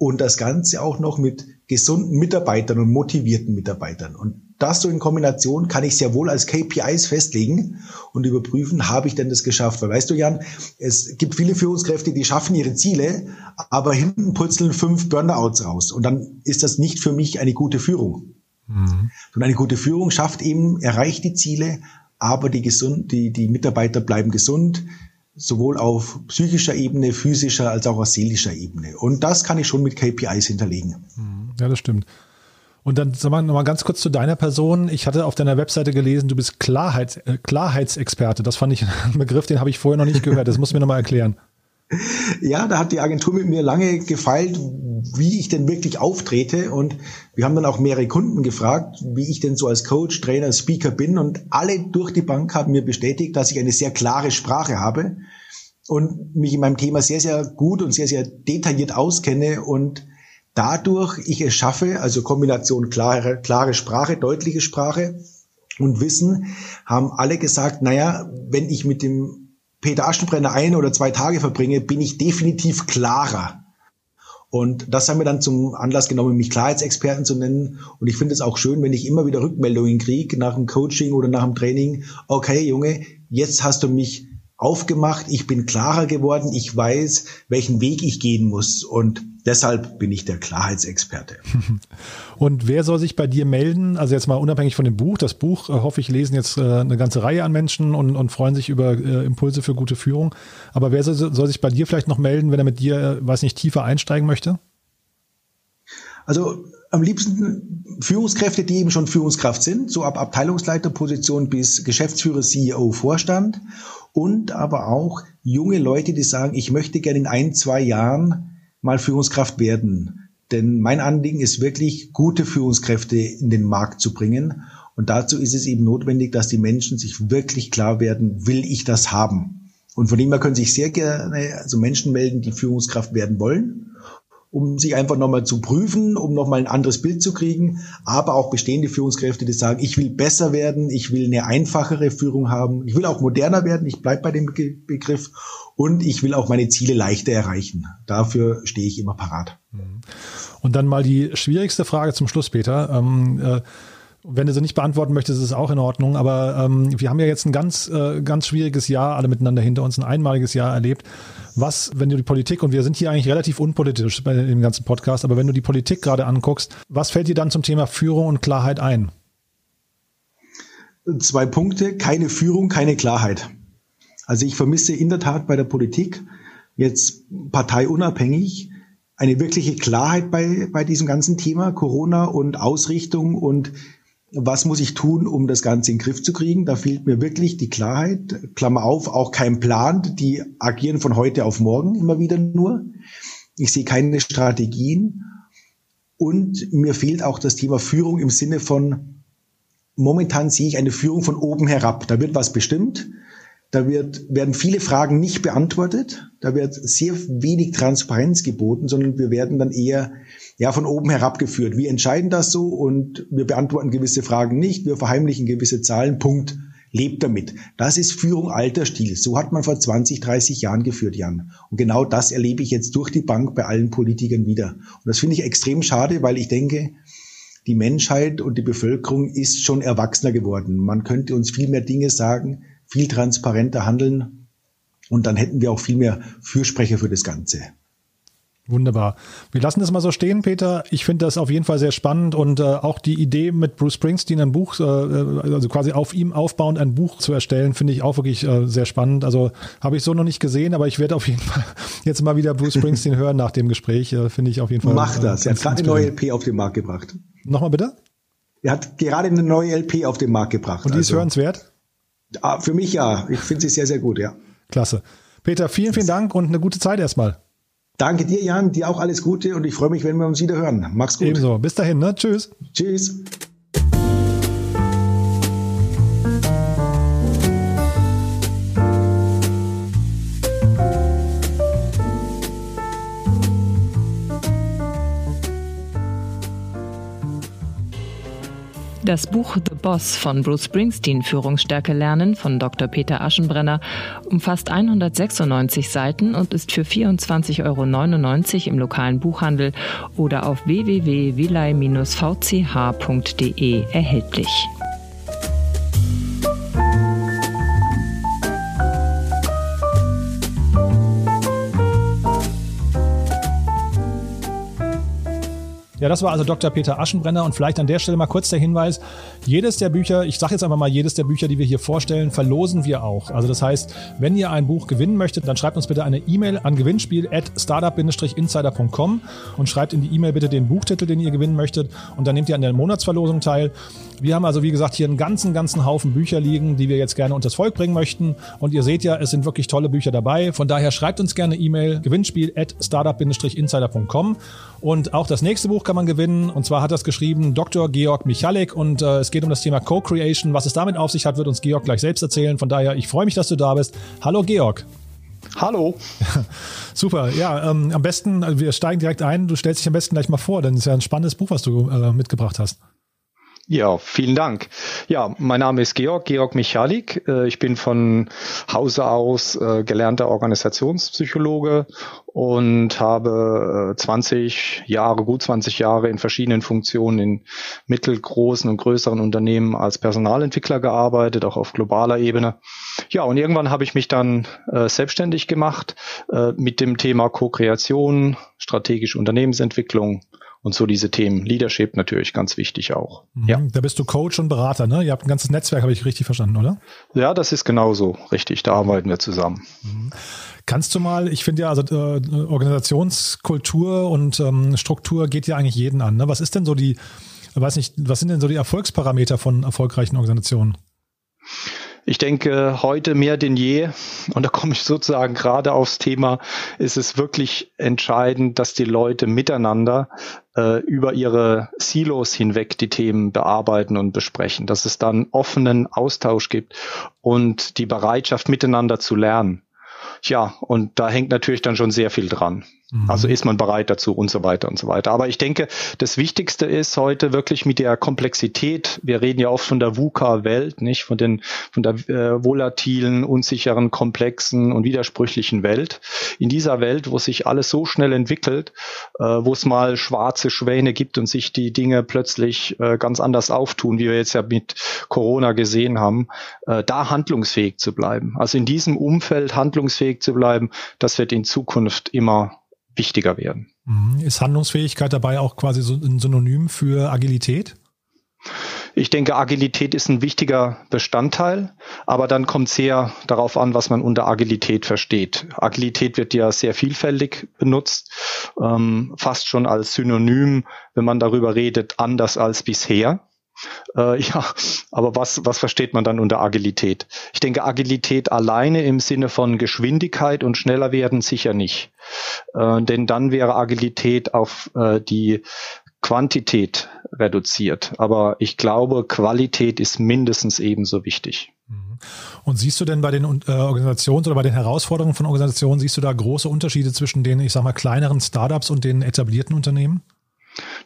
Und das Ganze auch noch mit gesunden Mitarbeitern und motivierten Mitarbeitern. Und das so in Kombination kann ich sehr wohl als KPIs festlegen und überprüfen, habe ich denn das geschafft? Weil weißt du, Jan, es gibt viele Führungskräfte, die schaffen ihre Ziele, aber hinten purzeln fünf Burnouts raus. Und dann ist das nicht für mich eine gute Führung. Mhm. Und eine gute Führung schafft eben, erreicht die Ziele, aber die, gesund, die, die Mitarbeiter bleiben gesund, sowohl auf psychischer Ebene, physischer als auch auf seelischer Ebene. Und das kann ich schon mit KPIs hinterlegen. Ja, das stimmt. Und dann nochmal ganz kurz zu deiner Person. Ich hatte auf deiner Webseite gelesen, du bist Klarheit, äh, Klarheitsexperte. Das fand ich ein Begriff, den habe ich vorher noch nicht gehört. Das musst du mir nochmal erklären. Ja, da hat die Agentur mit mir lange gefeilt, wie ich denn wirklich auftrete. Und wir haben dann auch mehrere Kunden gefragt, wie ich denn so als Coach, Trainer, Speaker bin. Und alle durch die Bank haben mir bestätigt, dass ich eine sehr klare Sprache habe und mich in meinem Thema sehr, sehr gut und sehr, sehr detailliert auskenne und dadurch ich es schaffe, also Kombination klare, klare Sprache, deutliche Sprache und Wissen, haben alle gesagt, naja, wenn ich mit dem Peter Aschenbrenner ein oder zwei Tage verbringe, bin ich definitiv klarer. Und das haben wir dann zum Anlass genommen, mich Klarheitsexperten zu nennen. Und ich finde es auch schön, wenn ich immer wieder Rückmeldungen kriege nach dem Coaching oder nach dem Training. Okay, Junge, jetzt hast du mich aufgemacht, ich bin klarer geworden, ich weiß, welchen Weg ich gehen muss. Und Deshalb bin ich der Klarheitsexperte. Und wer soll sich bei dir melden? Also jetzt mal unabhängig von dem Buch. Das Buch, äh, hoffe ich, lesen jetzt äh, eine ganze Reihe an Menschen und, und freuen sich über äh, Impulse für gute Führung. Aber wer soll, soll, sich bei dir vielleicht noch melden, wenn er mit dir, weiß nicht, tiefer einsteigen möchte? Also am liebsten Führungskräfte, die eben schon Führungskraft sind, so ab Abteilungsleiterposition bis Geschäftsführer, CEO, Vorstand. Und aber auch junge Leute, die sagen, ich möchte gerne in ein, zwei Jahren mal Führungskraft werden. Denn mein Anliegen ist wirklich, gute Führungskräfte in den Markt zu bringen. Und dazu ist es eben notwendig, dass die Menschen sich wirklich klar werden, will ich das haben? Und von dem her können sich sehr gerne also Menschen melden, die Führungskraft werden wollen um sich einfach nochmal zu prüfen, um nochmal ein anderes Bild zu kriegen, aber auch bestehende Führungskräfte, die sagen, ich will besser werden, ich will eine einfachere Führung haben, ich will auch moderner werden, ich bleibe bei dem Begriff und ich will auch meine Ziele leichter erreichen. Dafür stehe ich immer parat. Und dann mal die schwierigste Frage zum Schluss, Peter. Ähm, äh wenn du sie nicht beantworten möchtest, ist es auch in Ordnung. Aber ähm, wir haben ja jetzt ein ganz, äh, ganz schwieriges Jahr alle miteinander hinter uns, ein einmaliges Jahr erlebt. Was, wenn du die Politik, und wir sind hier eigentlich relativ unpolitisch bei dem ganzen Podcast, aber wenn du die Politik gerade anguckst, was fällt dir dann zum Thema Führung und Klarheit ein? Zwei Punkte, keine Führung, keine Klarheit. Also ich vermisse in der Tat bei der Politik jetzt parteiunabhängig eine wirkliche Klarheit bei, bei diesem ganzen Thema Corona und Ausrichtung und was muss ich tun, um das Ganze in den Griff zu kriegen? Da fehlt mir wirklich die Klarheit. Klammer auf, auch kein Plan. Die agieren von heute auf morgen immer wieder nur. Ich sehe keine Strategien. Und mir fehlt auch das Thema Führung im Sinne von, momentan sehe ich eine Führung von oben herab. Da wird was bestimmt. Da wird, werden viele Fragen nicht beantwortet. Da wird sehr wenig Transparenz geboten, sondern wir werden dann eher ja, von oben herabgeführt. Wir entscheiden das so und wir beantworten gewisse Fragen nicht. Wir verheimlichen gewisse Zahlen. Punkt. Lebt damit. Das ist Führung alter Stil. So hat man vor 20, 30 Jahren geführt, Jan. Und genau das erlebe ich jetzt durch die Bank bei allen Politikern wieder. Und das finde ich extrem schade, weil ich denke, die Menschheit und die Bevölkerung ist schon erwachsener geworden. Man könnte uns viel mehr Dinge sagen, viel transparenter handeln und dann hätten wir auch viel mehr Fürsprecher für das Ganze. Wunderbar. Wir lassen das mal so stehen, Peter. Ich finde das auf jeden Fall sehr spannend und äh, auch die Idee mit Bruce Springsteen ein Buch, äh, also quasi auf ihm aufbauend ein Buch zu erstellen, finde ich auch wirklich äh, sehr spannend. Also habe ich so noch nicht gesehen, aber ich werde auf jeden Fall jetzt mal wieder Bruce Springsteen hören nach dem Gespräch. Äh, finde ich auf jeden Fall. Mach das. er hat gerade eine neue LP auf den Markt gebracht. Nochmal bitte? Er hat gerade eine neue LP auf den Markt gebracht. Und die also. ist hörenswert? Ah, für mich ja. Ich finde sie sehr, sehr gut, ja. Klasse. Peter, vielen, vielen Dank und eine gute Zeit erstmal. Danke dir, Jan. Dir auch alles Gute und ich freue mich, wenn wir uns wieder hören. Mach's gut. Ebenso. Bis dahin, ne? Tschüss. Tschüss. Das Buch The Boss von Bruce Springsteen Führungsstärke lernen von Dr. Peter Aschenbrenner umfasst 196 Seiten und ist für 24,99 Euro im lokalen Buchhandel oder auf www.vilay-vch.de erhältlich. Ja, das war also Dr. Peter Aschenbrenner und vielleicht an der Stelle mal kurz der Hinweis, jedes der Bücher, ich sage jetzt einfach mal, jedes der Bücher, die wir hier vorstellen, verlosen wir auch. Also das heißt, wenn ihr ein Buch gewinnen möchtet, dann schreibt uns bitte eine E-Mail an gewinnspiel at startup-insider.com und schreibt in die E-Mail bitte den Buchtitel, den ihr gewinnen möchtet und dann nehmt ihr an der Monatsverlosung teil. Wir haben also, wie gesagt, hier einen ganzen, ganzen Haufen Bücher liegen, die wir jetzt gerne unters Volk bringen möchten und ihr seht ja, es sind wirklich tolle Bücher dabei. Von daher schreibt uns gerne E-Mail gewinnspiel at startup-insider.com und auch das nächste Buch kann man gewinnen. Und zwar hat das geschrieben Dr. Georg Michalik. Und äh, es geht um das Thema Co-Creation. Was es damit auf sich hat, wird uns Georg gleich selbst erzählen. Von daher, ich freue mich, dass du da bist. Hallo Georg. Hallo. Super. Ja, ähm, am besten, also wir steigen direkt ein. Du stellst dich am besten gleich mal vor, denn es ist ja ein spannendes Buch, was du äh, mitgebracht hast. Ja, vielen Dank. Ja, mein Name ist Georg, Georg Michalik. Äh, ich bin von Hause aus äh, gelernter Organisationspsychologe und habe 20 äh, Jahre, gut 20 Jahre in verschiedenen Funktionen in mittelgroßen und größeren Unternehmen als Personalentwickler gearbeitet, auch auf globaler Ebene. Ja, und irgendwann habe ich mich dann selbstständig gemacht mit dem Thema Co-Kreation, strategische Unternehmensentwicklung und so diese Themen. Leadership natürlich ganz wichtig auch. Mhm, ja. Da bist du Coach und Berater, ne? Ihr habt ein ganzes Netzwerk, habe ich richtig verstanden, oder? Ja, das ist genauso richtig. Da arbeiten wir zusammen. Mhm. Kannst du mal, ich finde ja, also äh, Organisationskultur und ähm, Struktur geht ja eigentlich jeden an. Ne? Was ist denn so die, weiß nicht, was sind denn so die Erfolgsparameter von erfolgreichen Organisationen? Ich denke, heute mehr denn je, und da komme ich sozusagen gerade aufs Thema, ist es wirklich entscheidend, dass die Leute miteinander äh, über ihre Silos hinweg die Themen bearbeiten und besprechen, dass es dann offenen Austausch gibt und die Bereitschaft miteinander zu lernen. Ja, und da hängt natürlich dann schon sehr viel dran. Mhm. Also ist man bereit dazu und so weiter und so weiter. Aber ich denke, das Wichtigste ist heute wirklich mit der Komplexität. Wir reden ja oft von der VUCA-Welt, nicht von den von der äh, volatilen, unsicheren, komplexen und widersprüchlichen Welt. In dieser Welt, wo sich alles so schnell entwickelt, äh, wo es mal schwarze Schwäne gibt und sich die Dinge plötzlich äh, ganz anders auftun, wie wir jetzt ja mit Corona gesehen haben, äh, da handlungsfähig zu bleiben. Also in diesem Umfeld handlungsfähig zu bleiben, das wird in Zukunft immer wichtiger werden. Mhm. Ist Handlungsfähigkeit dabei auch quasi so ein Synonym für Agilität? Ich denke, Agilität ist ein wichtiger Bestandteil, aber dann kommt sehr darauf an, was man unter Agilität versteht. Agilität wird ja sehr vielfältig benutzt, ähm, fast schon als Synonym, wenn man darüber redet, anders als bisher. Äh, ja, aber was, was versteht man dann unter Agilität? Ich denke, Agilität alleine im Sinne von Geschwindigkeit und schneller werden sicher nicht. Äh, denn dann wäre Agilität auf äh, die Quantität reduziert. Aber ich glaube, Qualität ist mindestens ebenso wichtig. Mhm. Und siehst du denn bei den äh, Organisationen oder bei den Herausforderungen von Organisationen, siehst du da große Unterschiede zwischen den, ich sag mal, kleineren Startups und den etablierten Unternehmen?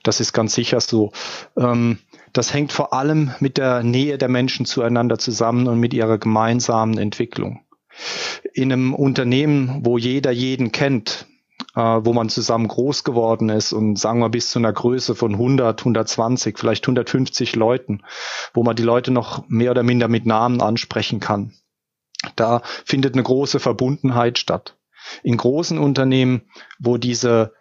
Das ist ganz sicher so. Ähm, das hängt vor allem mit der Nähe der Menschen zueinander zusammen und mit ihrer gemeinsamen Entwicklung. In einem Unternehmen, wo jeder jeden kennt, äh, wo man zusammen groß geworden ist und sagen wir bis zu einer Größe von 100, 120, vielleicht 150 Leuten, wo man die Leute noch mehr oder minder mit Namen ansprechen kann. Da findet eine große Verbundenheit statt. In großen Unternehmen, wo diese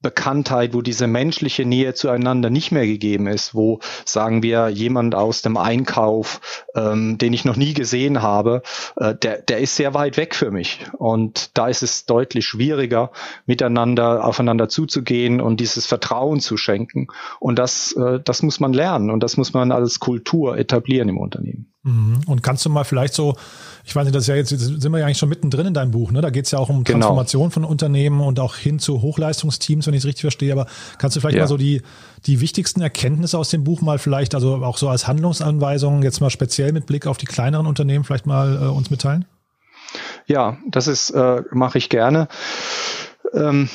Bekanntheit, wo diese menschliche Nähe zueinander nicht mehr gegeben ist, wo sagen wir jemand aus dem Einkauf, ähm, den ich noch nie gesehen habe, äh, der, der ist sehr weit weg für mich. Und da ist es deutlich schwieriger, miteinander aufeinander zuzugehen und dieses Vertrauen zu schenken. Und das, äh, das muss man lernen und das muss man als Kultur etablieren im Unternehmen. Mhm. Und kannst du mal vielleicht so, ich weiß nicht, das ist ja jetzt, jetzt sind wir ja eigentlich schon mittendrin in deinem Buch, ne? Da geht es ja auch um genau. Transformation von Unternehmen und auch hin zu Hochleistungsteams, wenn ich es richtig verstehe. Aber kannst du vielleicht ja. mal so die, die wichtigsten Erkenntnisse aus dem Buch mal vielleicht, also auch so als Handlungsanweisungen, jetzt mal speziell mit Blick auf die kleineren Unternehmen vielleicht mal äh, uns mitteilen? Ja, das ist, äh, mache ich gerne. Ähm,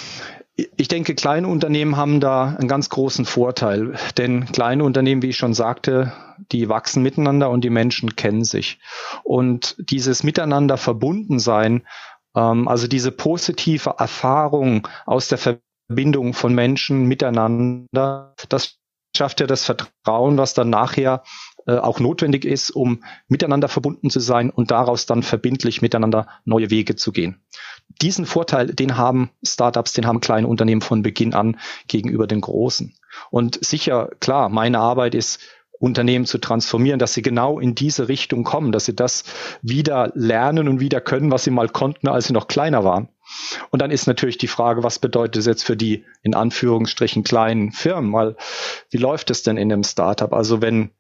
ich denke, kleine Unternehmen haben da einen ganz großen Vorteil, denn kleine Unternehmen, wie ich schon sagte, die wachsen miteinander und die Menschen kennen sich. Und dieses Miteinander verbunden sein, ähm, also diese positive Erfahrung aus der Verbindung von Menschen miteinander, das schafft ja das Vertrauen, was dann nachher äh, auch notwendig ist, um miteinander verbunden zu sein und daraus dann verbindlich miteinander neue Wege zu gehen. Diesen Vorteil, den haben Startups, den haben kleine Unternehmen von Beginn an gegenüber den großen. Und sicher, klar, meine Arbeit ist, Unternehmen zu transformieren, dass sie genau in diese Richtung kommen, dass sie das wieder lernen und wieder können, was sie mal konnten, als sie noch kleiner waren. Und dann ist natürlich die Frage, was bedeutet es jetzt für die in Anführungsstrichen kleinen Firmen? Weil wie läuft es denn in einem Startup? Also wenn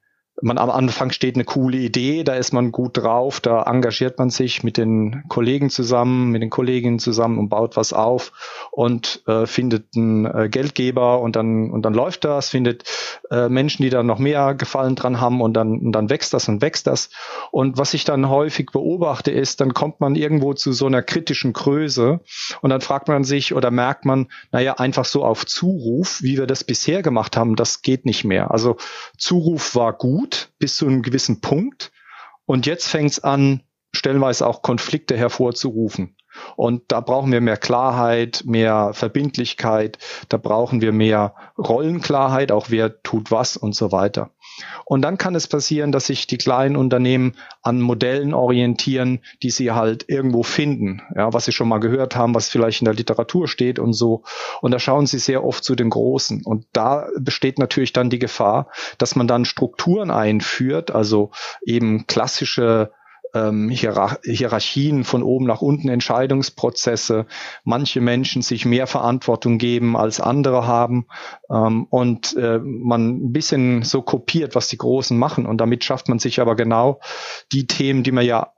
man am Anfang steht eine coole Idee, da ist man gut drauf, da engagiert man sich mit den Kollegen zusammen, mit den Kolleginnen zusammen und baut was auf und äh, findet einen äh, Geldgeber und dann und dann läuft das, findet äh, Menschen, die da noch mehr Gefallen dran haben und dann und dann wächst das und wächst das und was ich dann häufig beobachte ist, dann kommt man irgendwo zu so einer kritischen Größe und dann fragt man sich oder merkt man, naja, einfach so auf Zuruf, wie wir das bisher gemacht haben, das geht nicht mehr. Also Zuruf war gut gut bis zu einem gewissen Punkt. Und jetzt fängt es an, stellenweise auch Konflikte hervorzurufen. Und da brauchen wir mehr Klarheit, mehr Verbindlichkeit, da brauchen wir mehr Rollenklarheit, auch wer tut was und so weiter. Und dann kann es passieren, dass sich die kleinen Unternehmen an Modellen orientieren, die sie halt irgendwo finden, ja, was sie schon mal gehört haben, was vielleicht in der Literatur steht und so. Und da schauen sie sehr oft zu den Großen. Und da besteht natürlich dann die Gefahr, dass man dann Strukturen einführt, also eben klassische ähm, Hierar Hierarchien von oben nach unten, Entscheidungsprozesse, manche Menschen sich mehr Verantwortung geben als andere haben ähm, und äh, man ein bisschen so kopiert, was die Großen machen und damit schafft man sich aber genau die Themen, die man ja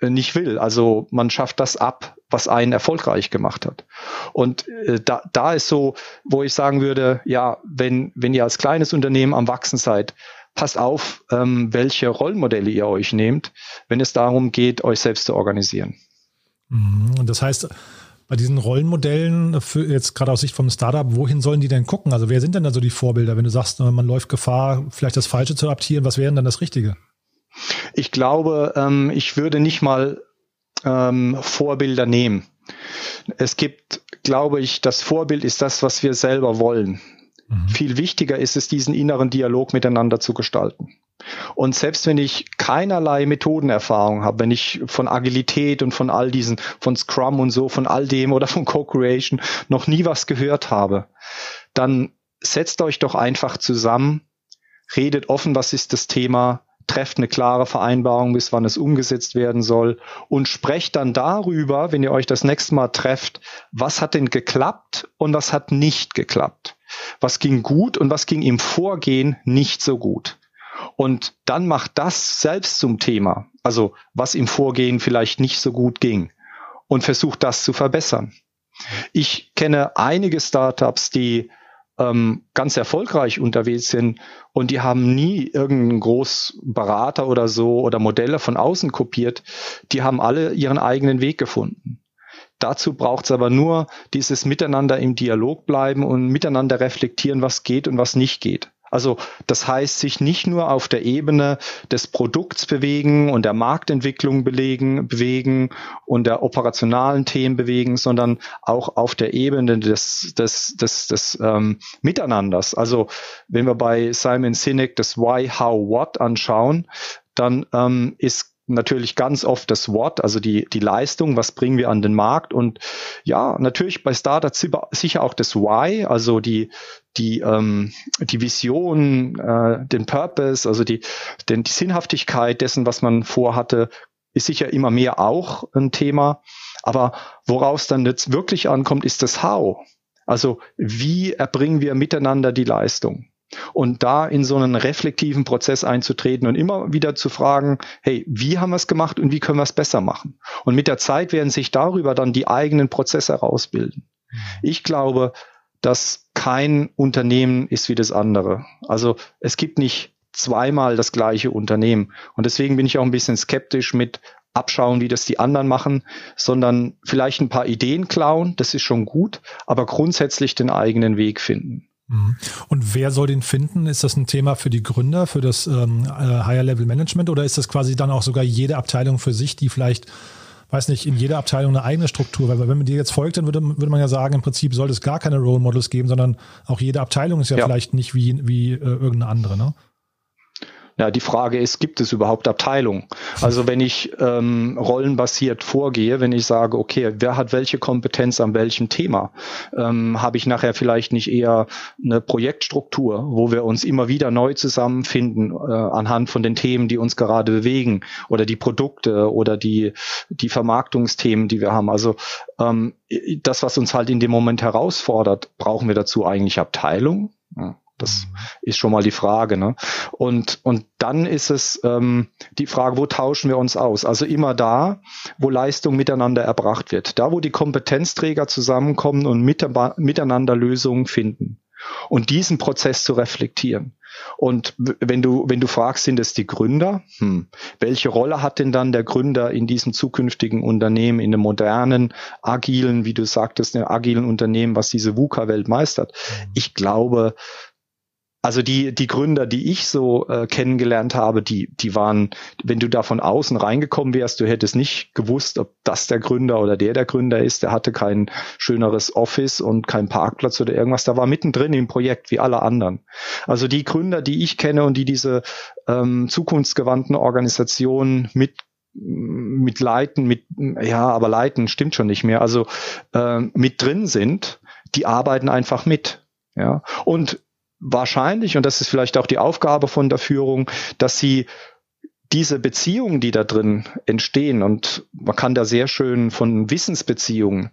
äh, nicht will. Also man schafft das ab, was einen erfolgreich gemacht hat. Und äh, da, da ist so, wo ich sagen würde, ja, wenn, wenn ihr als kleines Unternehmen am Wachsen seid, passt auf, ähm, welche Rollmodelle ihr euch nehmt, wenn es darum geht, euch selbst zu organisieren. Mhm. Und das heißt, bei diesen Rollenmodellen, für jetzt gerade aus Sicht vom Startup, wohin sollen die denn gucken? Also wer sind denn da so die Vorbilder, wenn du sagst, man läuft Gefahr, vielleicht das Falsche zu adaptieren, was wäre denn dann das Richtige? Ich glaube, ähm, ich würde nicht mal ähm, Vorbilder nehmen. Es gibt, glaube ich, das Vorbild ist das, was wir selber wollen. Mhm. Viel wichtiger ist es, diesen inneren Dialog miteinander zu gestalten. Und selbst wenn ich keinerlei Methodenerfahrung habe, wenn ich von Agilität und von all diesen, von Scrum und so, von all dem oder von Co-Creation noch nie was gehört habe, dann setzt euch doch einfach zusammen, redet offen, was ist das Thema, trefft eine klare Vereinbarung, bis wann es umgesetzt werden soll und sprecht dann darüber, wenn ihr euch das nächste Mal trefft, was hat denn geklappt und was hat nicht geklappt was ging gut und was ging im Vorgehen nicht so gut. Und dann macht das selbst zum Thema, also was im Vorgehen vielleicht nicht so gut ging und versucht das zu verbessern. Ich kenne einige Startups, die ähm, ganz erfolgreich unterwegs sind und die haben nie irgendeinen Großberater oder so oder Modelle von außen kopiert. Die haben alle ihren eigenen Weg gefunden. Dazu braucht es aber nur dieses Miteinander im Dialog bleiben und miteinander reflektieren, was geht und was nicht geht. Also das heißt, sich nicht nur auf der Ebene des Produkts bewegen und der Marktentwicklung belegen, bewegen und der operationalen Themen bewegen, sondern auch auf der Ebene des, des, des, des ähm, Miteinanders. Also wenn wir bei Simon Sinek das Why, How, What anschauen, dann ähm, ist natürlich ganz oft das What, also die, die Leistung, was bringen wir an den Markt und ja, natürlich bei Startups sicher auch das Why, also die, die, ähm, die Vision, äh, den Purpose, also die, den, die Sinnhaftigkeit dessen, was man vorhatte, ist sicher immer mehr auch ein Thema. Aber woraus dann jetzt wirklich ankommt, ist das How. Also wie erbringen wir miteinander die Leistung? Und da in so einen reflektiven Prozess einzutreten und immer wieder zu fragen, hey, wie haben wir es gemacht und wie können wir es besser machen? Und mit der Zeit werden sich darüber dann die eigenen Prozesse herausbilden. Mhm. Ich glaube, dass kein Unternehmen ist wie das andere. Also es gibt nicht zweimal das gleiche Unternehmen. Und deswegen bin ich auch ein bisschen skeptisch mit abschauen, wie das die anderen machen, sondern vielleicht ein paar Ideen klauen, das ist schon gut, aber grundsätzlich den eigenen Weg finden. Mhm. Und wer soll den finden? Ist das ein Thema für die Gründer, für das ähm, äh, Higher Level Management oder ist das quasi dann auch sogar jede Abteilung für sich, die vielleicht, weiß nicht, in jeder Abteilung eine eigene Struktur? Weil wenn man dir jetzt folgt, dann würde, würde man ja sagen, im Prinzip sollte es gar keine Role Models geben, sondern auch jede Abteilung ist ja, ja. vielleicht nicht wie, wie äh, irgendeine andere, ne? Ja, die Frage ist, gibt es überhaupt Abteilungen? Also wenn ich ähm, rollenbasiert vorgehe, wenn ich sage, okay, wer hat welche Kompetenz an welchem Thema, ähm, habe ich nachher vielleicht nicht eher eine Projektstruktur, wo wir uns immer wieder neu zusammenfinden äh, anhand von den Themen, die uns gerade bewegen oder die Produkte oder die, die Vermarktungsthemen, die wir haben. Also ähm, das, was uns halt in dem Moment herausfordert, brauchen wir dazu eigentlich Abteilung? Ja. Das mhm. ist schon mal die Frage. Ne? Und, und dann ist es ähm, die Frage, wo tauschen wir uns aus? Also immer da, wo Leistung miteinander erbracht wird. Da, wo die Kompetenzträger zusammenkommen und mit, miteinander Lösungen finden. Und diesen Prozess zu reflektieren. Und wenn du, wenn du fragst, sind es die Gründer? Hm. Welche Rolle hat denn dann der Gründer in diesem zukünftigen Unternehmen, in einem modernen, agilen, wie du sagtest, einem agilen Unternehmen, was diese VUCA-Welt meistert? Mhm. Ich glaube, also die, die Gründer, die ich so äh, kennengelernt habe, die, die waren, wenn du da von außen reingekommen wärst, du hättest nicht gewusst, ob das der Gründer oder der der Gründer ist. Der hatte kein schöneres Office und keinen Parkplatz oder irgendwas. Da war mittendrin im Projekt wie alle anderen. Also die Gründer, die ich kenne und die diese ähm, zukunftsgewandten Organisationen mit mit Leiten, mit ja, aber Leiten stimmt schon nicht mehr. Also äh, mit drin sind, die arbeiten einfach mit. Ja, und wahrscheinlich, und das ist vielleicht auch die Aufgabe von der Führung, dass sie diese Beziehungen, die da drin entstehen, und man kann da sehr schön von Wissensbeziehungen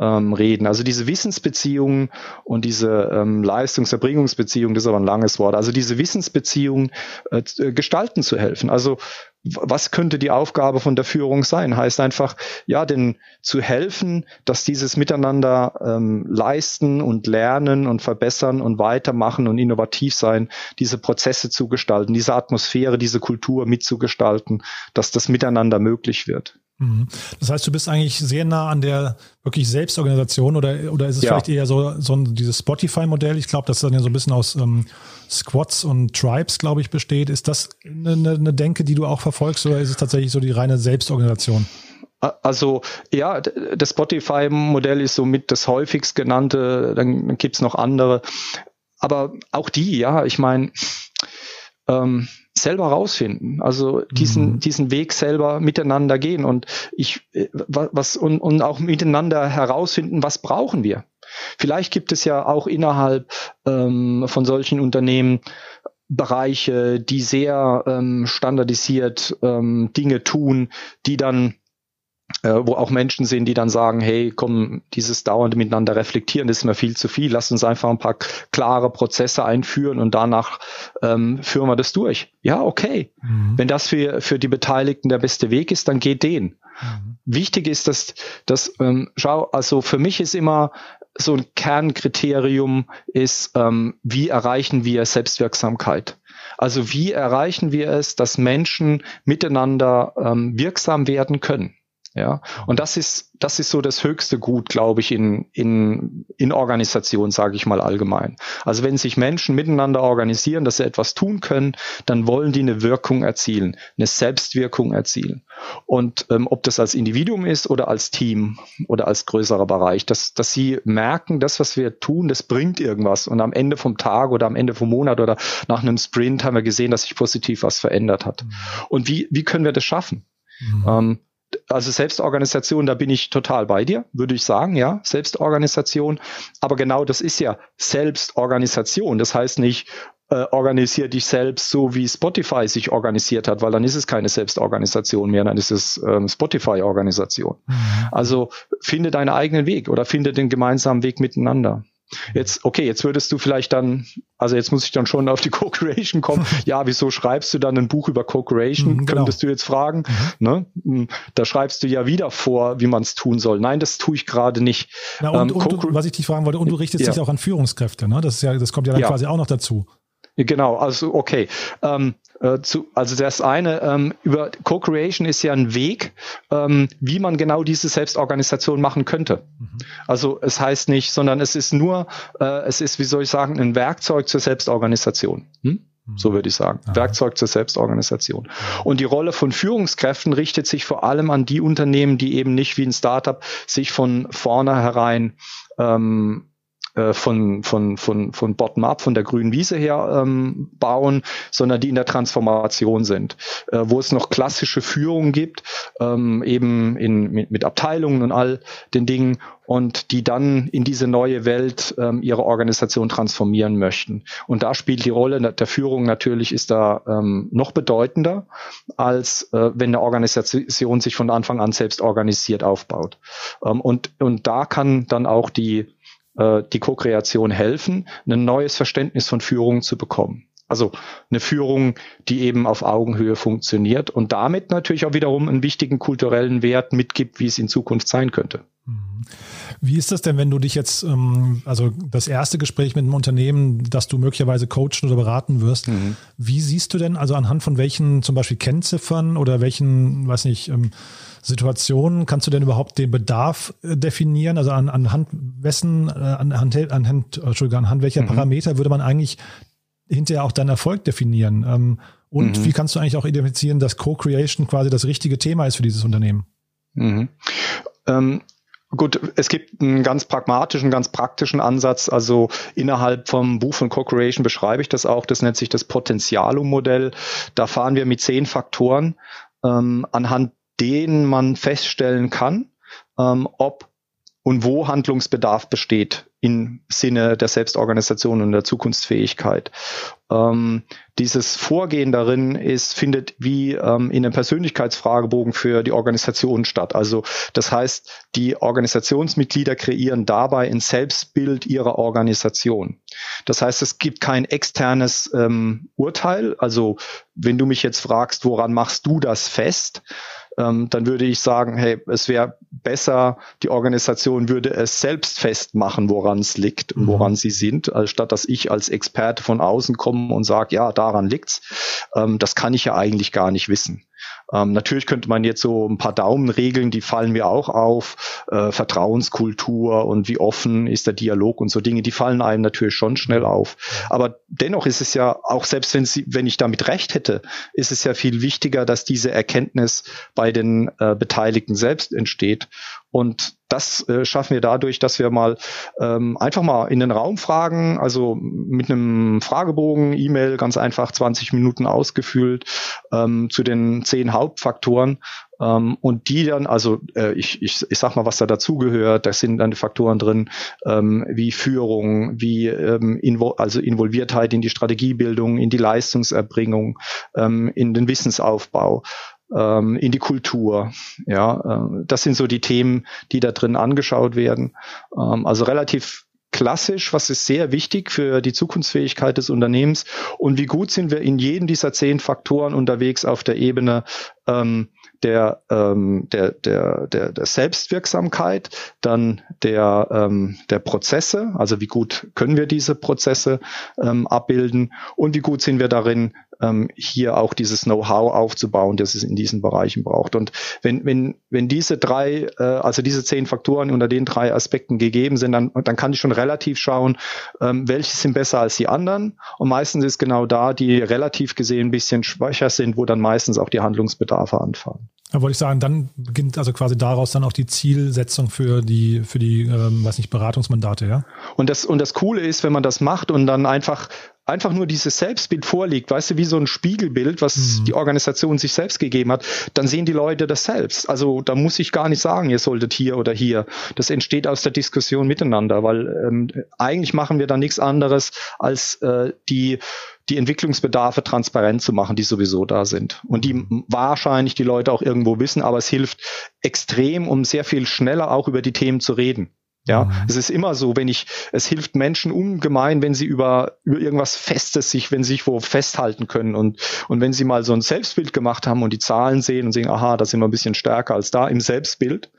ähm, reden. Also diese Wissensbeziehungen und diese ähm, Leistungserbringungsbeziehungen, das ist aber ein langes Wort, also diese Wissensbeziehungen äh, gestalten zu helfen. Also was könnte die Aufgabe von der Führung sein? Heißt einfach, ja, denn zu helfen, dass dieses Miteinander ähm, leisten und lernen und verbessern und weitermachen und innovativ sein, diese Prozesse zu gestalten, diese Atmosphäre, diese Kultur mitzugestalten, dass das Miteinander möglich wird. Mhm. Das heißt, du bist eigentlich sehr nah an der wirklich Selbstorganisation oder, oder ist es ja. vielleicht eher so, so dieses Spotify-Modell? Ich glaube, das dann ja so ein bisschen aus ähm, Squads und Tribes, glaube ich, besteht. Ist das eine, eine Denke, die du auch verfolgst oder ist es tatsächlich so die reine Selbstorganisation? Also ja, das Spotify-Modell ist somit das häufigst genannte, dann gibt's noch andere. Aber auch die, ja, ich meine, ähm, selber rausfinden, also diesen, mhm. diesen Weg selber miteinander gehen und ich, äh, was, und, und auch miteinander herausfinden, was brauchen wir. Vielleicht gibt es ja auch innerhalb ähm, von solchen Unternehmen Bereiche, die sehr ähm, standardisiert ähm, Dinge tun, die dann wo auch Menschen sind, die dann sagen, hey, komm, dieses dauernde Miteinander reflektieren, das ist mir viel zu viel, lass uns einfach ein paar klare Prozesse einführen und danach ähm, führen wir das durch. Ja, okay. Mhm. Wenn das für, für die Beteiligten der beste Weg ist, dann geht den. Mhm. Wichtig ist, dass, dass ähm, schau, also für mich ist immer so ein Kernkriterium ist, ähm, wie erreichen wir Selbstwirksamkeit? Also wie erreichen wir es, dass Menschen miteinander ähm, wirksam werden können? Ja, und das ist das ist so das höchste Gut, glaube ich, in in in Organisation, sage ich mal allgemein. Also wenn sich Menschen miteinander organisieren, dass sie etwas tun können, dann wollen die eine Wirkung erzielen, eine Selbstwirkung erzielen. Und ähm, ob das als Individuum ist oder als Team oder als größerer Bereich, dass dass sie merken, das was wir tun, das bringt irgendwas. Und am Ende vom Tag oder am Ende vom Monat oder nach einem Sprint haben wir gesehen, dass sich positiv was verändert hat. Mhm. Und wie wie können wir das schaffen? Mhm. Ähm, also Selbstorganisation, da bin ich total bei dir, würde ich sagen, ja, Selbstorganisation. Aber genau das ist ja Selbstorganisation. Das heißt nicht, äh, organisier dich selbst so, wie Spotify sich organisiert hat, weil dann ist es keine Selbstorganisation mehr, dann ist es ähm, Spotify-Organisation. Mhm. Also finde deinen eigenen Weg oder finde den gemeinsamen Weg miteinander. Jetzt, okay, jetzt würdest du vielleicht dann, also jetzt muss ich dann schon auf die Co-Creation kommen. ja, wieso schreibst du dann ein Buch über Co-Creation? Mhm, genau. Könntest du jetzt fragen. Mhm. Ne? Hm, da schreibst du ja wieder vor, wie man es tun soll. Nein, das tue ich gerade nicht. Na, und, ähm, und, was ich dich fragen wollte, und du richtest ja. dich auch an Führungskräfte, ne? Das ist ja, das kommt ja dann ja. quasi auch noch dazu. Genau, also okay. Ähm, äh, zu, also das eine, ähm, über Co-Creation ist ja ein Weg, ähm, wie man genau diese Selbstorganisation machen könnte. Mhm. Also es heißt nicht, sondern es ist nur, äh, es ist, wie soll ich sagen, ein Werkzeug zur Selbstorganisation. Hm? Mhm. So würde ich sagen. Aha. Werkzeug zur Selbstorganisation. Und die Rolle von Führungskräften richtet sich vor allem an die Unternehmen, die eben nicht wie ein Startup sich von vornherein ähm, äh, von, von, von, von Bottom-up, von der grünen Wiese her ähm, bauen, sondern die in der Transformation sind, äh, wo es noch klassische Führung gibt, ähm, eben in, mit, mit Abteilungen und all den Dingen und die dann in diese neue Welt ähm, ihre Organisation transformieren möchten. Und da spielt die Rolle der Führung natürlich ist da ähm, noch bedeutender, als äh, wenn eine Organisation sich von Anfang an selbst organisiert aufbaut. Ähm, und, und da kann dann auch die äh, die Co-Kreation helfen, ein neues Verständnis von Führung zu bekommen. Also eine Führung, die eben auf Augenhöhe funktioniert und damit natürlich auch wiederum einen wichtigen kulturellen Wert mitgibt, wie es in Zukunft sein könnte. Wie ist das denn, wenn du dich jetzt, ähm, also das erste Gespräch mit einem Unternehmen, das du möglicherweise coachen oder beraten wirst, mhm. wie siehst du denn, also anhand von welchen zum Beispiel Kennziffern oder welchen, weiß nicht, ähm, Situationen kannst du denn überhaupt den Bedarf äh, definieren? Also an, anhand wessen, äh, anhand, anhand, Entschuldigung, anhand welcher mhm. Parameter würde man eigentlich hinterher auch deinen Erfolg definieren? Ähm, und mhm. wie kannst du eigentlich auch identifizieren, dass Co-Creation quasi das richtige Thema ist für dieses Unternehmen? Mhm. Ähm, Gut, es gibt einen ganz pragmatischen, ganz praktischen Ansatz. Also innerhalb vom Buch von Co-Creation beschreibe ich das auch. Das nennt sich das Potenzialum-Modell. Da fahren wir mit zehn Faktoren, ähm, anhand denen man feststellen kann, ähm, ob und wo Handlungsbedarf besteht im Sinne der Selbstorganisation und der Zukunftsfähigkeit. Ähm, dieses Vorgehen darin ist, findet wie ähm, in einem Persönlichkeitsfragebogen für die Organisation statt. Also das heißt, die Organisationsmitglieder kreieren dabei ein Selbstbild ihrer Organisation. Das heißt, es gibt kein externes ähm, Urteil. Also wenn du mich jetzt fragst, woran machst du das fest? Ähm, dann würde ich sagen, hey, es wäre besser, die Organisation würde es selbst festmachen, woran es liegt und mhm. woran sie sind, statt dass ich als Experte von außen komme und sage, ja, daran liegt's. Ähm, das kann ich ja eigentlich gar nicht wissen. Ähm, natürlich könnte man jetzt so ein paar Daumenregeln, die fallen mir auch auf, äh, Vertrauenskultur und wie offen ist der Dialog und so Dinge, die fallen einem natürlich schon schnell auf. Aber dennoch ist es ja, auch selbst wenn, sie, wenn ich damit recht hätte, ist es ja viel wichtiger, dass diese Erkenntnis bei den äh, Beteiligten selbst entsteht. Und das äh, schaffen wir dadurch, dass wir mal ähm, einfach mal in den Raum fragen, also mit einem Fragebogen, E-Mail, ganz einfach 20 Minuten ausgefüllt ähm, zu den zehn Hauptfaktoren. Ähm, und die dann, also äh, ich, ich, ich sag mal, was da dazugehört, da sind dann die Faktoren drin, ähm, wie Führung, wie ähm, Invo also Involviertheit in die Strategiebildung, in die Leistungserbringung, ähm, in den Wissensaufbau ähm, in die Kultur. Ja, äh, das sind so die Themen, die da drin angeschaut werden. Ähm, also relativ klassisch, was ist sehr wichtig für die Zukunftsfähigkeit des Unternehmens und wie gut sind wir in jedem dieser zehn Faktoren unterwegs auf der Ebene ähm, der, ähm, der, der, der, der Selbstwirksamkeit, dann der, ähm, der Prozesse, also wie gut können wir diese Prozesse ähm, abbilden und wie gut sind wir darin, ähm, hier auch dieses Know-how aufzubauen, das es in diesen Bereichen braucht. Und wenn, wenn, wenn diese drei, äh, also diese zehn Faktoren unter den drei Aspekten gegeben sind, dann, dann kann ich schon relativ schauen, ähm, welche sind besser als die anderen. Und meistens ist genau da, die relativ gesehen ein bisschen schwächer sind, wo dann meistens auch die Handlungsbedarfe anfangen. Da wollte ich sagen, dann beginnt also quasi daraus dann auch die Zielsetzung für die, für die, ähm, weiß nicht, Beratungsmandate, ja? Und das, und das Coole ist, wenn man das macht und dann einfach einfach nur dieses Selbstbild vorliegt, weißt du, wie so ein Spiegelbild, was mhm. die Organisation sich selbst gegeben hat, dann sehen die Leute das selbst. Also da muss ich gar nicht sagen, ihr solltet hier oder hier. Das entsteht aus der Diskussion miteinander, weil ähm, eigentlich machen wir da nichts anderes, als äh, die die Entwicklungsbedarfe transparent zu machen, die sowieso da sind und die wahrscheinlich die Leute auch irgendwo wissen, aber es hilft extrem, um sehr viel schneller auch über die Themen zu reden. Ja, mhm. es ist immer so, wenn ich, es hilft Menschen ungemein, wenn sie über, über irgendwas Festes sich, wenn sie sich wo festhalten können und, und wenn sie mal so ein Selbstbild gemacht haben und die Zahlen sehen und sehen, aha, da sind wir ein bisschen stärker als da im Selbstbild,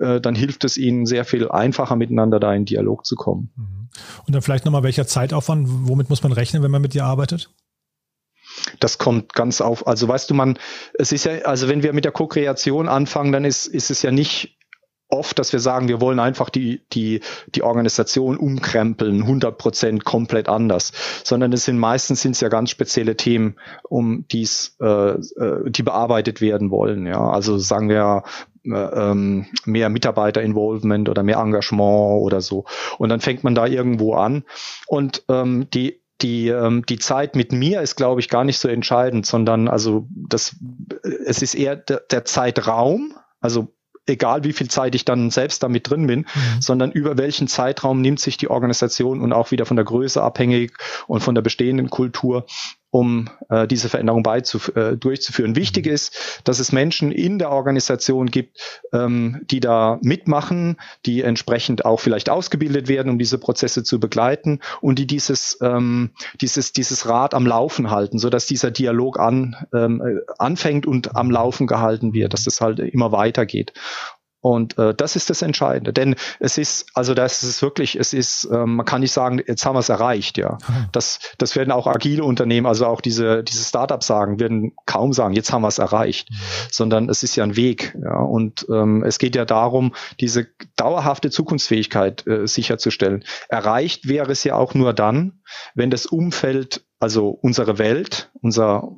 äh, dann hilft es ihnen sehr viel einfacher miteinander da in Dialog zu kommen. Mhm. Und dann vielleicht nochmal welcher Zeitaufwand, womit muss man rechnen, wenn man mit dir arbeitet? Das kommt ganz auf. Also weißt du, man, es ist ja, also wenn wir mit der Co-Kreation anfangen, dann ist, ist es ja nicht oft, dass wir sagen, wir wollen einfach die, die, die Organisation umkrempeln, 100 Prozent komplett anders, sondern es sind meistens sind es ja ganz spezielle Themen, um dies, äh, äh, die bearbeitet werden wollen. Ja, also sagen wir äh, ähm, mehr Mitarbeiter-Involvement oder mehr Engagement oder so. Und dann fängt man da irgendwo an. Und ähm, die die, ähm, die Zeit mit mir ist, glaube ich, gar nicht so entscheidend, sondern also das, es ist eher der, der Zeitraum, also egal wie viel Zeit ich dann selbst damit drin bin, mhm. sondern über welchen Zeitraum nimmt sich die Organisation und auch wieder von der Größe abhängig und von der bestehenden Kultur um äh, diese Veränderung beizuf äh, durchzuführen. Wichtig mhm. ist, dass es Menschen in der Organisation gibt, ähm, die da mitmachen, die entsprechend auch vielleicht ausgebildet werden, um diese Prozesse zu begleiten und die dieses ähm, dieses dieses Rad am Laufen halten, so dass dieser Dialog an ähm, äh, anfängt und am Laufen gehalten wird, dass es halt immer weitergeht. Und äh, das ist das Entscheidende. Denn es ist, also das ist wirklich, es ist, ähm, man kann nicht sagen, jetzt haben wir es erreicht, ja. Das, das werden auch agile Unternehmen, also auch diese, diese Startups sagen, werden kaum sagen, jetzt haben wir es erreicht, mhm. sondern es ist ja ein Weg, ja. Und ähm, es geht ja darum, diese dauerhafte Zukunftsfähigkeit äh, sicherzustellen. Erreicht wäre es ja auch nur dann, wenn das Umfeld, also unsere Welt, unser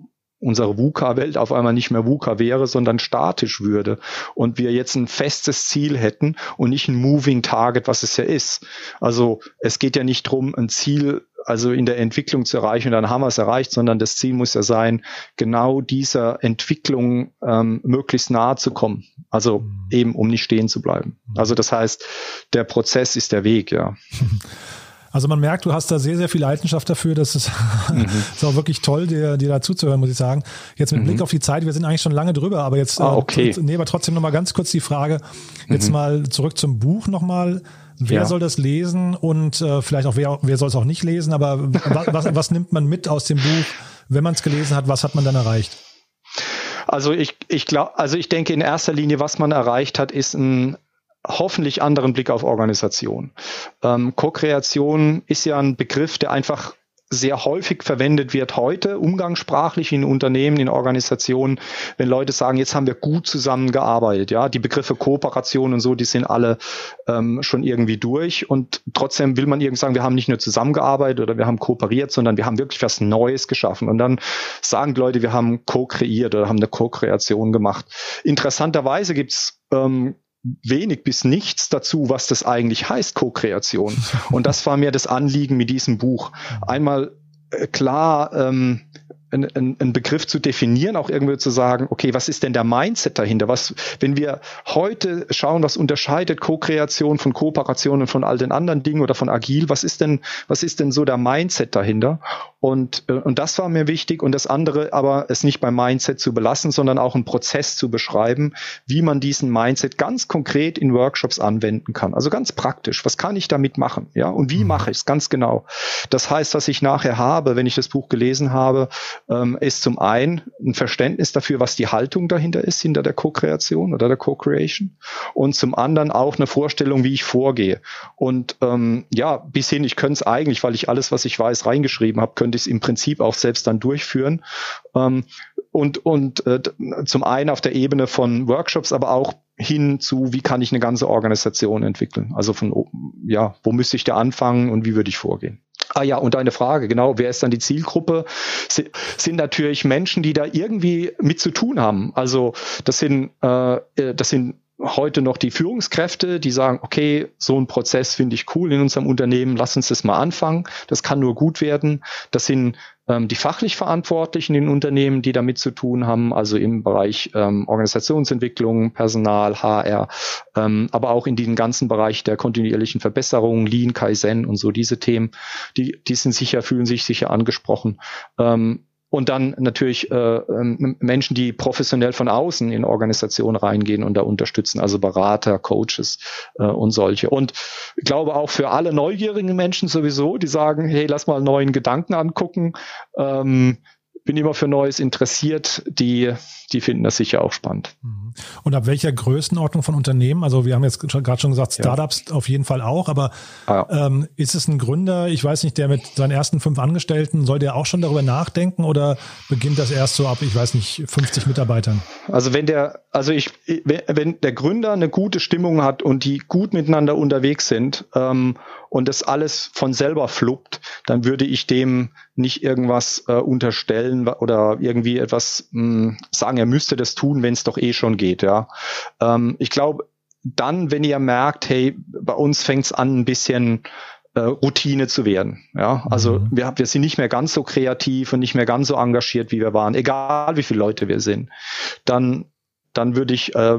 unsere VUCA-Welt auf einmal nicht mehr VUCA wäre, sondern statisch würde und wir jetzt ein festes Ziel hätten und nicht ein Moving Target, was es ja ist. Also es geht ja nicht drum, ein Ziel also in der Entwicklung zu erreichen und dann haben wir es erreicht, sondern das Ziel muss ja sein, genau dieser Entwicklung ähm, möglichst nahe zu kommen. Also mhm. eben, um nicht stehen zu bleiben. Also das heißt, der Prozess ist der Weg, ja. Also man merkt, du hast da sehr, sehr viel Leidenschaft dafür. Das ist, mhm. ist auch wirklich toll, dir, dir da zuzuhören, muss ich sagen. Jetzt mit mhm. Blick auf die Zeit, wir sind eigentlich schon lange drüber, aber jetzt ah, okay. äh, nee, aber trotzdem nochmal ganz kurz die Frage. Jetzt mhm. mal zurück zum Buch nochmal. Wer ja. soll das lesen und äh, vielleicht auch wer, wer soll es auch nicht lesen, aber was, was, was nimmt man mit aus dem Buch, wenn man es gelesen hat, was hat man dann erreicht? Also ich, ich glaube, also ich denke in erster Linie, was man erreicht hat, ist ein hoffentlich anderen Blick auf Organisation. Ähm, Co-Kreation ist ja ein Begriff, der einfach sehr häufig verwendet wird heute, umgangssprachlich in Unternehmen, in Organisationen, wenn Leute sagen, jetzt haben wir gut zusammengearbeitet. Ja, die Begriffe Kooperation und so, die sind alle ähm, schon irgendwie durch. Und trotzdem will man irgendwie sagen, wir haben nicht nur zusammengearbeitet oder wir haben kooperiert, sondern wir haben wirklich was Neues geschaffen. Und dann sagen die Leute, wir haben co-kreiert oder haben eine Co-Kreation gemacht. Interessanterweise gibt's ähm, wenig bis nichts dazu, was das eigentlich heißt, Co-Kreation. Und das war mir das Anliegen mit diesem Buch. Einmal äh, klar ähm, einen, einen Begriff zu definieren, auch irgendwie zu sagen, okay, was ist denn der Mindset dahinter? Was, wenn wir heute schauen, was unterscheidet Co-Kreation von Kooperation und von all den anderen Dingen oder von Agil, was ist denn, was ist denn so der Mindset dahinter? Und, äh, und das war mir wichtig und das andere aber es nicht beim Mindset zu belassen, sondern auch einen Prozess zu beschreiben, wie man diesen Mindset ganz konkret in Workshops anwenden kann. Also ganz praktisch. Was kann ich damit machen? Ja, und wie mhm. mache ich es ganz genau? Das heißt, was ich nachher habe, wenn ich das Buch gelesen habe, ähm, ist zum einen ein Verständnis dafür, was die Haltung dahinter ist, hinter der Co-Kreation oder der Co-Creation. Und zum anderen auch eine Vorstellung, wie ich vorgehe. Und ähm, ja, bis hin, ich könnte es eigentlich, weil ich alles, was ich weiß, reingeschrieben habe, könnte ich es im Prinzip auch selbst dann durchführen. Ähm, und und äh, zum einen auf der Ebene von Workshops, aber auch hin zu, wie kann ich eine ganze Organisation entwickeln? Also von, ja, wo müsste ich da anfangen und wie würde ich vorgehen? Ah ja, und eine Frage, genau, wer ist dann die Zielgruppe? Sind natürlich Menschen, die da irgendwie mit zu tun haben. Also das sind, äh, das sind heute noch die Führungskräfte, die sagen, okay, so ein Prozess finde ich cool in unserem Unternehmen, lass uns das mal anfangen. Das kann nur gut werden. Das sind ähm, die fachlich Verantwortlichen in Unternehmen, die damit zu tun haben, also im Bereich ähm, Organisationsentwicklung, Personal, HR, ähm, aber auch in den ganzen Bereich der kontinuierlichen Verbesserung, Lean, Kaizen und so diese Themen, die, die sind sicher, fühlen sich sicher angesprochen. Ähm, und dann natürlich äh, ähm, Menschen, die professionell von außen in Organisationen reingehen und da unterstützen, also Berater, Coaches äh, und solche. Und ich glaube auch für alle neugierigen Menschen sowieso, die sagen, hey, lass mal neuen Gedanken angucken. Ähm, bin immer für Neues interessiert, die, die finden das sicher auch spannend. Mhm. Und ab welcher Größenordnung von Unternehmen? Also wir haben jetzt gerade schon gesagt, Startups ja. auf jeden Fall auch, aber ah, ja. ähm, ist es ein Gründer, ich weiß nicht, der mit seinen ersten fünf Angestellten, soll der auch schon darüber nachdenken oder beginnt das erst so ab, ich weiß nicht, 50 Mitarbeitern? Also wenn der, also ich, wenn der Gründer eine gute Stimmung hat und die gut miteinander unterwegs sind ähm, und das alles von selber fluppt, dann würde ich dem nicht irgendwas äh, unterstellen oder irgendwie etwas mh, hm, sagen, er müsste das tun, wenn es doch eh schon geht. Ja, ähm, ich glaube, dann, wenn ihr merkt, hey, bei uns fängt es an, ein bisschen äh, Routine zu werden. Ja, also mhm. wir, wir sind nicht mehr ganz so kreativ und nicht mehr ganz so engagiert, wie wir waren, egal wie viele Leute wir sind. Dann dann würde ich äh,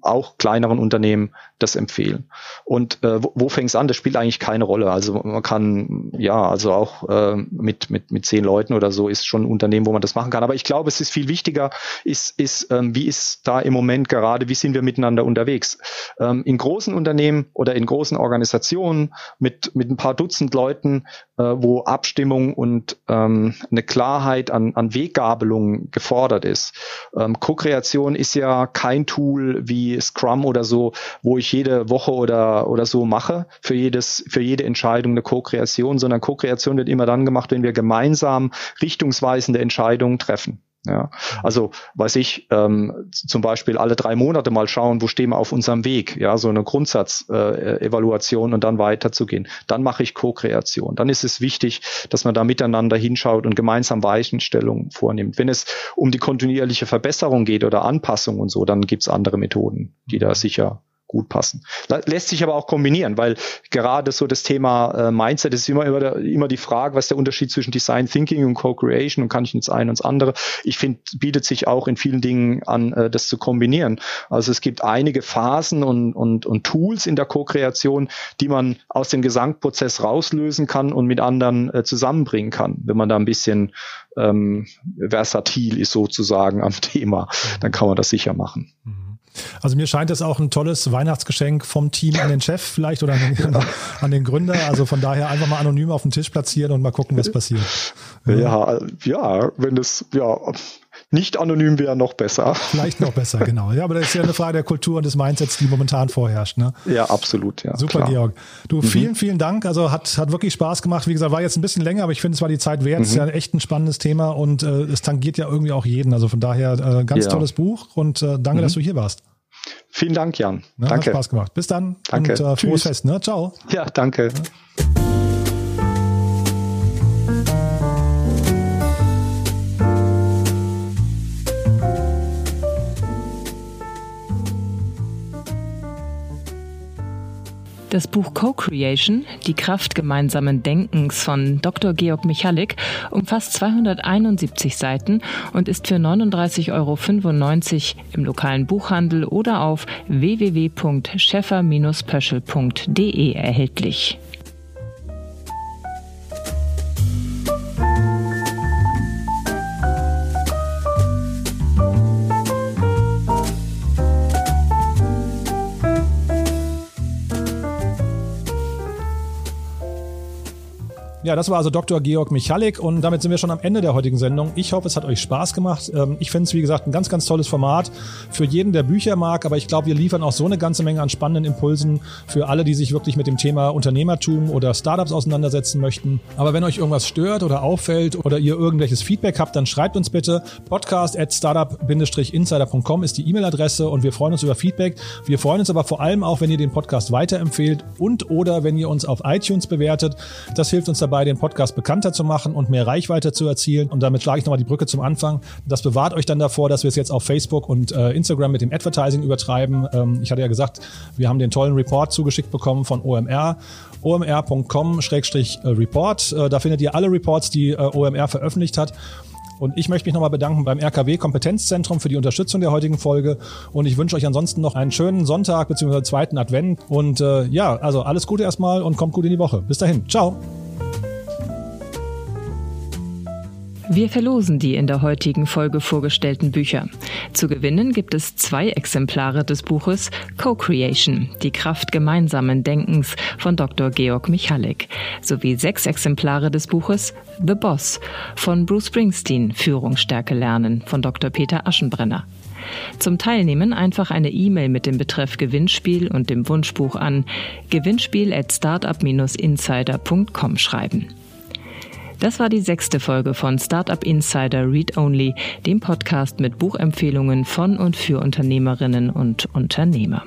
auch kleineren Unternehmen das empfehlen. Und äh, wo, wo fängt es an? Das spielt eigentlich keine Rolle. Also man kann, ja, also auch äh, mit, mit, mit zehn Leuten oder so ist schon ein Unternehmen, wo man das machen kann. Aber ich glaube, es ist viel wichtiger, ist, ist ähm, wie ist da im Moment gerade, wie sind wir miteinander unterwegs? Ähm, in großen Unternehmen oder in großen Organisationen mit, mit ein paar Dutzend Leuten, wo Abstimmung und ähm, eine Klarheit an, an Weggabelung gefordert ist. Ähm, Co-Kreation ist ja kein Tool wie Scrum oder so, wo ich jede Woche oder, oder so mache für jedes, für jede Entscheidung eine Co-Kreation, sondern Co-Kreation wird immer dann gemacht, wenn wir gemeinsam richtungsweisende Entscheidungen treffen. Ja, also weiß ich, ähm, zum Beispiel alle drei Monate mal schauen, wo stehen wir auf unserem Weg, ja, so eine Grundsatzevaluation äh, und dann weiterzugehen. Dann mache ich Co-Kreation. Dann ist es wichtig, dass man da miteinander hinschaut und gemeinsam Weichenstellungen vornimmt. Wenn es um die kontinuierliche Verbesserung geht oder Anpassung und so, dann gibt's andere Methoden, die da sicher gut passen. Lässt sich aber auch kombinieren, weil gerade so das Thema äh, Mindset ist immer, immer, die Frage, was ist der Unterschied zwischen Design Thinking und Co-Creation und kann ich jetzt ein und das andere. Ich finde, bietet sich auch in vielen Dingen an, äh, das zu kombinieren. Also es gibt einige Phasen und, und, und Tools in der Co-Kreation, die man aus dem Gesamtprozess rauslösen kann und mit anderen äh, zusammenbringen kann, wenn man da ein bisschen ähm, versatil ist sozusagen am Thema, dann kann man das sicher machen. Mhm. Also mir scheint es auch ein tolles Weihnachtsgeschenk vom Team an den Chef vielleicht oder an den, an den Gründer. Also von daher einfach mal anonym auf den Tisch platzieren und mal gucken, was passiert. Ja, ja, wenn es, ja, nicht anonym wäre noch besser. Vielleicht noch besser, genau. Ja, aber das ist ja eine Frage der Kultur und des Mindsets, die momentan vorherrscht. Ne? Ja, absolut. Ja, Super, klar. Georg. Du, mhm. vielen, vielen Dank. Also hat, hat wirklich Spaß gemacht. Wie gesagt, war jetzt ein bisschen länger, aber ich finde, es war die Zeit wert. Mhm. ist ja echt ein spannendes Thema und äh, es tangiert ja irgendwie auch jeden. Also von daher äh, ganz ja. tolles Buch und äh, danke, mhm. dass du hier warst. Vielen Dank, Jan. Ja, danke. Hat Spaß gemacht. Bis dann. Danke. Und äh, frohes Tschüss. Fest. Ne? Ciao. Ja, danke. Ja. Das Buch Co-Creation, die Kraft gemeinsamen Denkens von Dr. Georg Michalik, umfasst 271 Seiten und ist für 39,95 Euro im lokalen Buchhandel oder auf www.scheffer-pöschel.de erhältlich. Ja, das war also Dr. Georg Michalik und damit sind wir schon am Ende der heutigen Sendung. Ich hoffe, es hat euch Spaß gemacht. Ähm, ich finde es, wie gesagt, ein ganz, ganz tolles Format für jeden, der Bücher mag, aber ich glaube, wir liefern auch so eine ganze Menge an spannenden Impulsen für alle, die sich wirklich mit dem Thema Unternehmertum oder Startups auseinandersetzen möchten. Aber wenn euch irgendwas stört oder auffällt oder ihr irgendwelches Feedback habt, dann schreibt uns bitte. Podcast at startup-insider.com ist die E-Mail-Adresse und wir freuen uns über Feedback. Wir freuen uns aber vor allem auch, wenn ihr den Podcast weiterempfehlt und oder wenn ihr uns auf iTunes bewertet. Das hilft uns dabei, dabei, den Podcast bekannter zu machen und mehr Reichweite zu erzielen. Und damit schlage ich nochmal die Brücke zum Anfang. Das bewahrt euch dann davor, dass wir es jetzt auf Facebook und äh, Instagram mit dem Advertising übertreiben. Ähm, ich hatte ja gesagt, wir haben den tollen Report zugeschickt bekommen von OMR omr.com-report. Äh, da findet ihr alle Reports, die äh, OMR veröffentlicht hat. Und ich möchte mich nochmal bedanken beim RKW Kompetenzzentrum für die Unterstützung der heutigen Folge. Und ich wünsche euch ansonsten noch einen schönen Sonntag bzw. zweiten Advent. Und äh, ja, also alles Gute erstmal und kommt gut in die Woche. Bis dahin. Ciao. Wir verlosen die in der heutigen Folge vorgestellten Bücher. Zu gewinnen gibt es zwei Exemplare des Buches Co-Creation, die Kraft gemeinsamen Denkens von Dr. Georg Michalik, sowie sechs Exemplare des Buches The Boss von Bruce Springsteen, Führungsstärke lernen von Dr. Peter Aschenbrenner. Zum Teilnehmen einfach eine E-Mail mit dem Betreff Gewinnspiel und dem Wunschbuch an gewinnspiel at startup-insider.com schreiben. Das war die sechste Folge von Startup Insider Read Only, dem Podcast mit Buchempfehlungen von und für Unternehmerinnen und Unternehmer.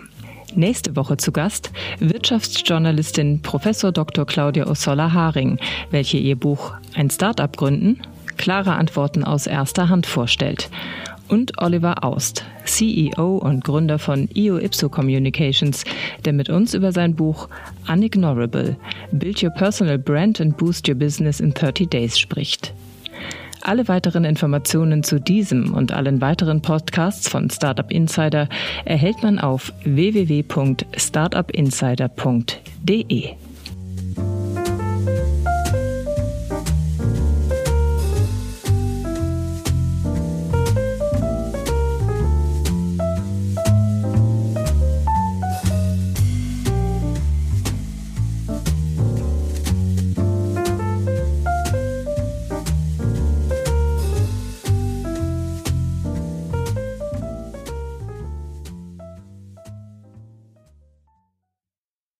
Nächste Woche zu Gast Wirtschaftsjournalistin Prof. Dr. Claudia Ossola Haring, welche ihr Buch Ein Startup gründen? Klare Antworten aus erster Hand vorstellt und Oliver Aust, CEO und Gründer von IO Ipso Communications, der mit uns über sein Buch Unignorable Build Your Personal Brand and Boost Your Business in 30 Days spricht. Alle weiteren Informationen zu diesem und allen weiteren Podcasts von Startup Insider erhält man auf www.startupinsider.de.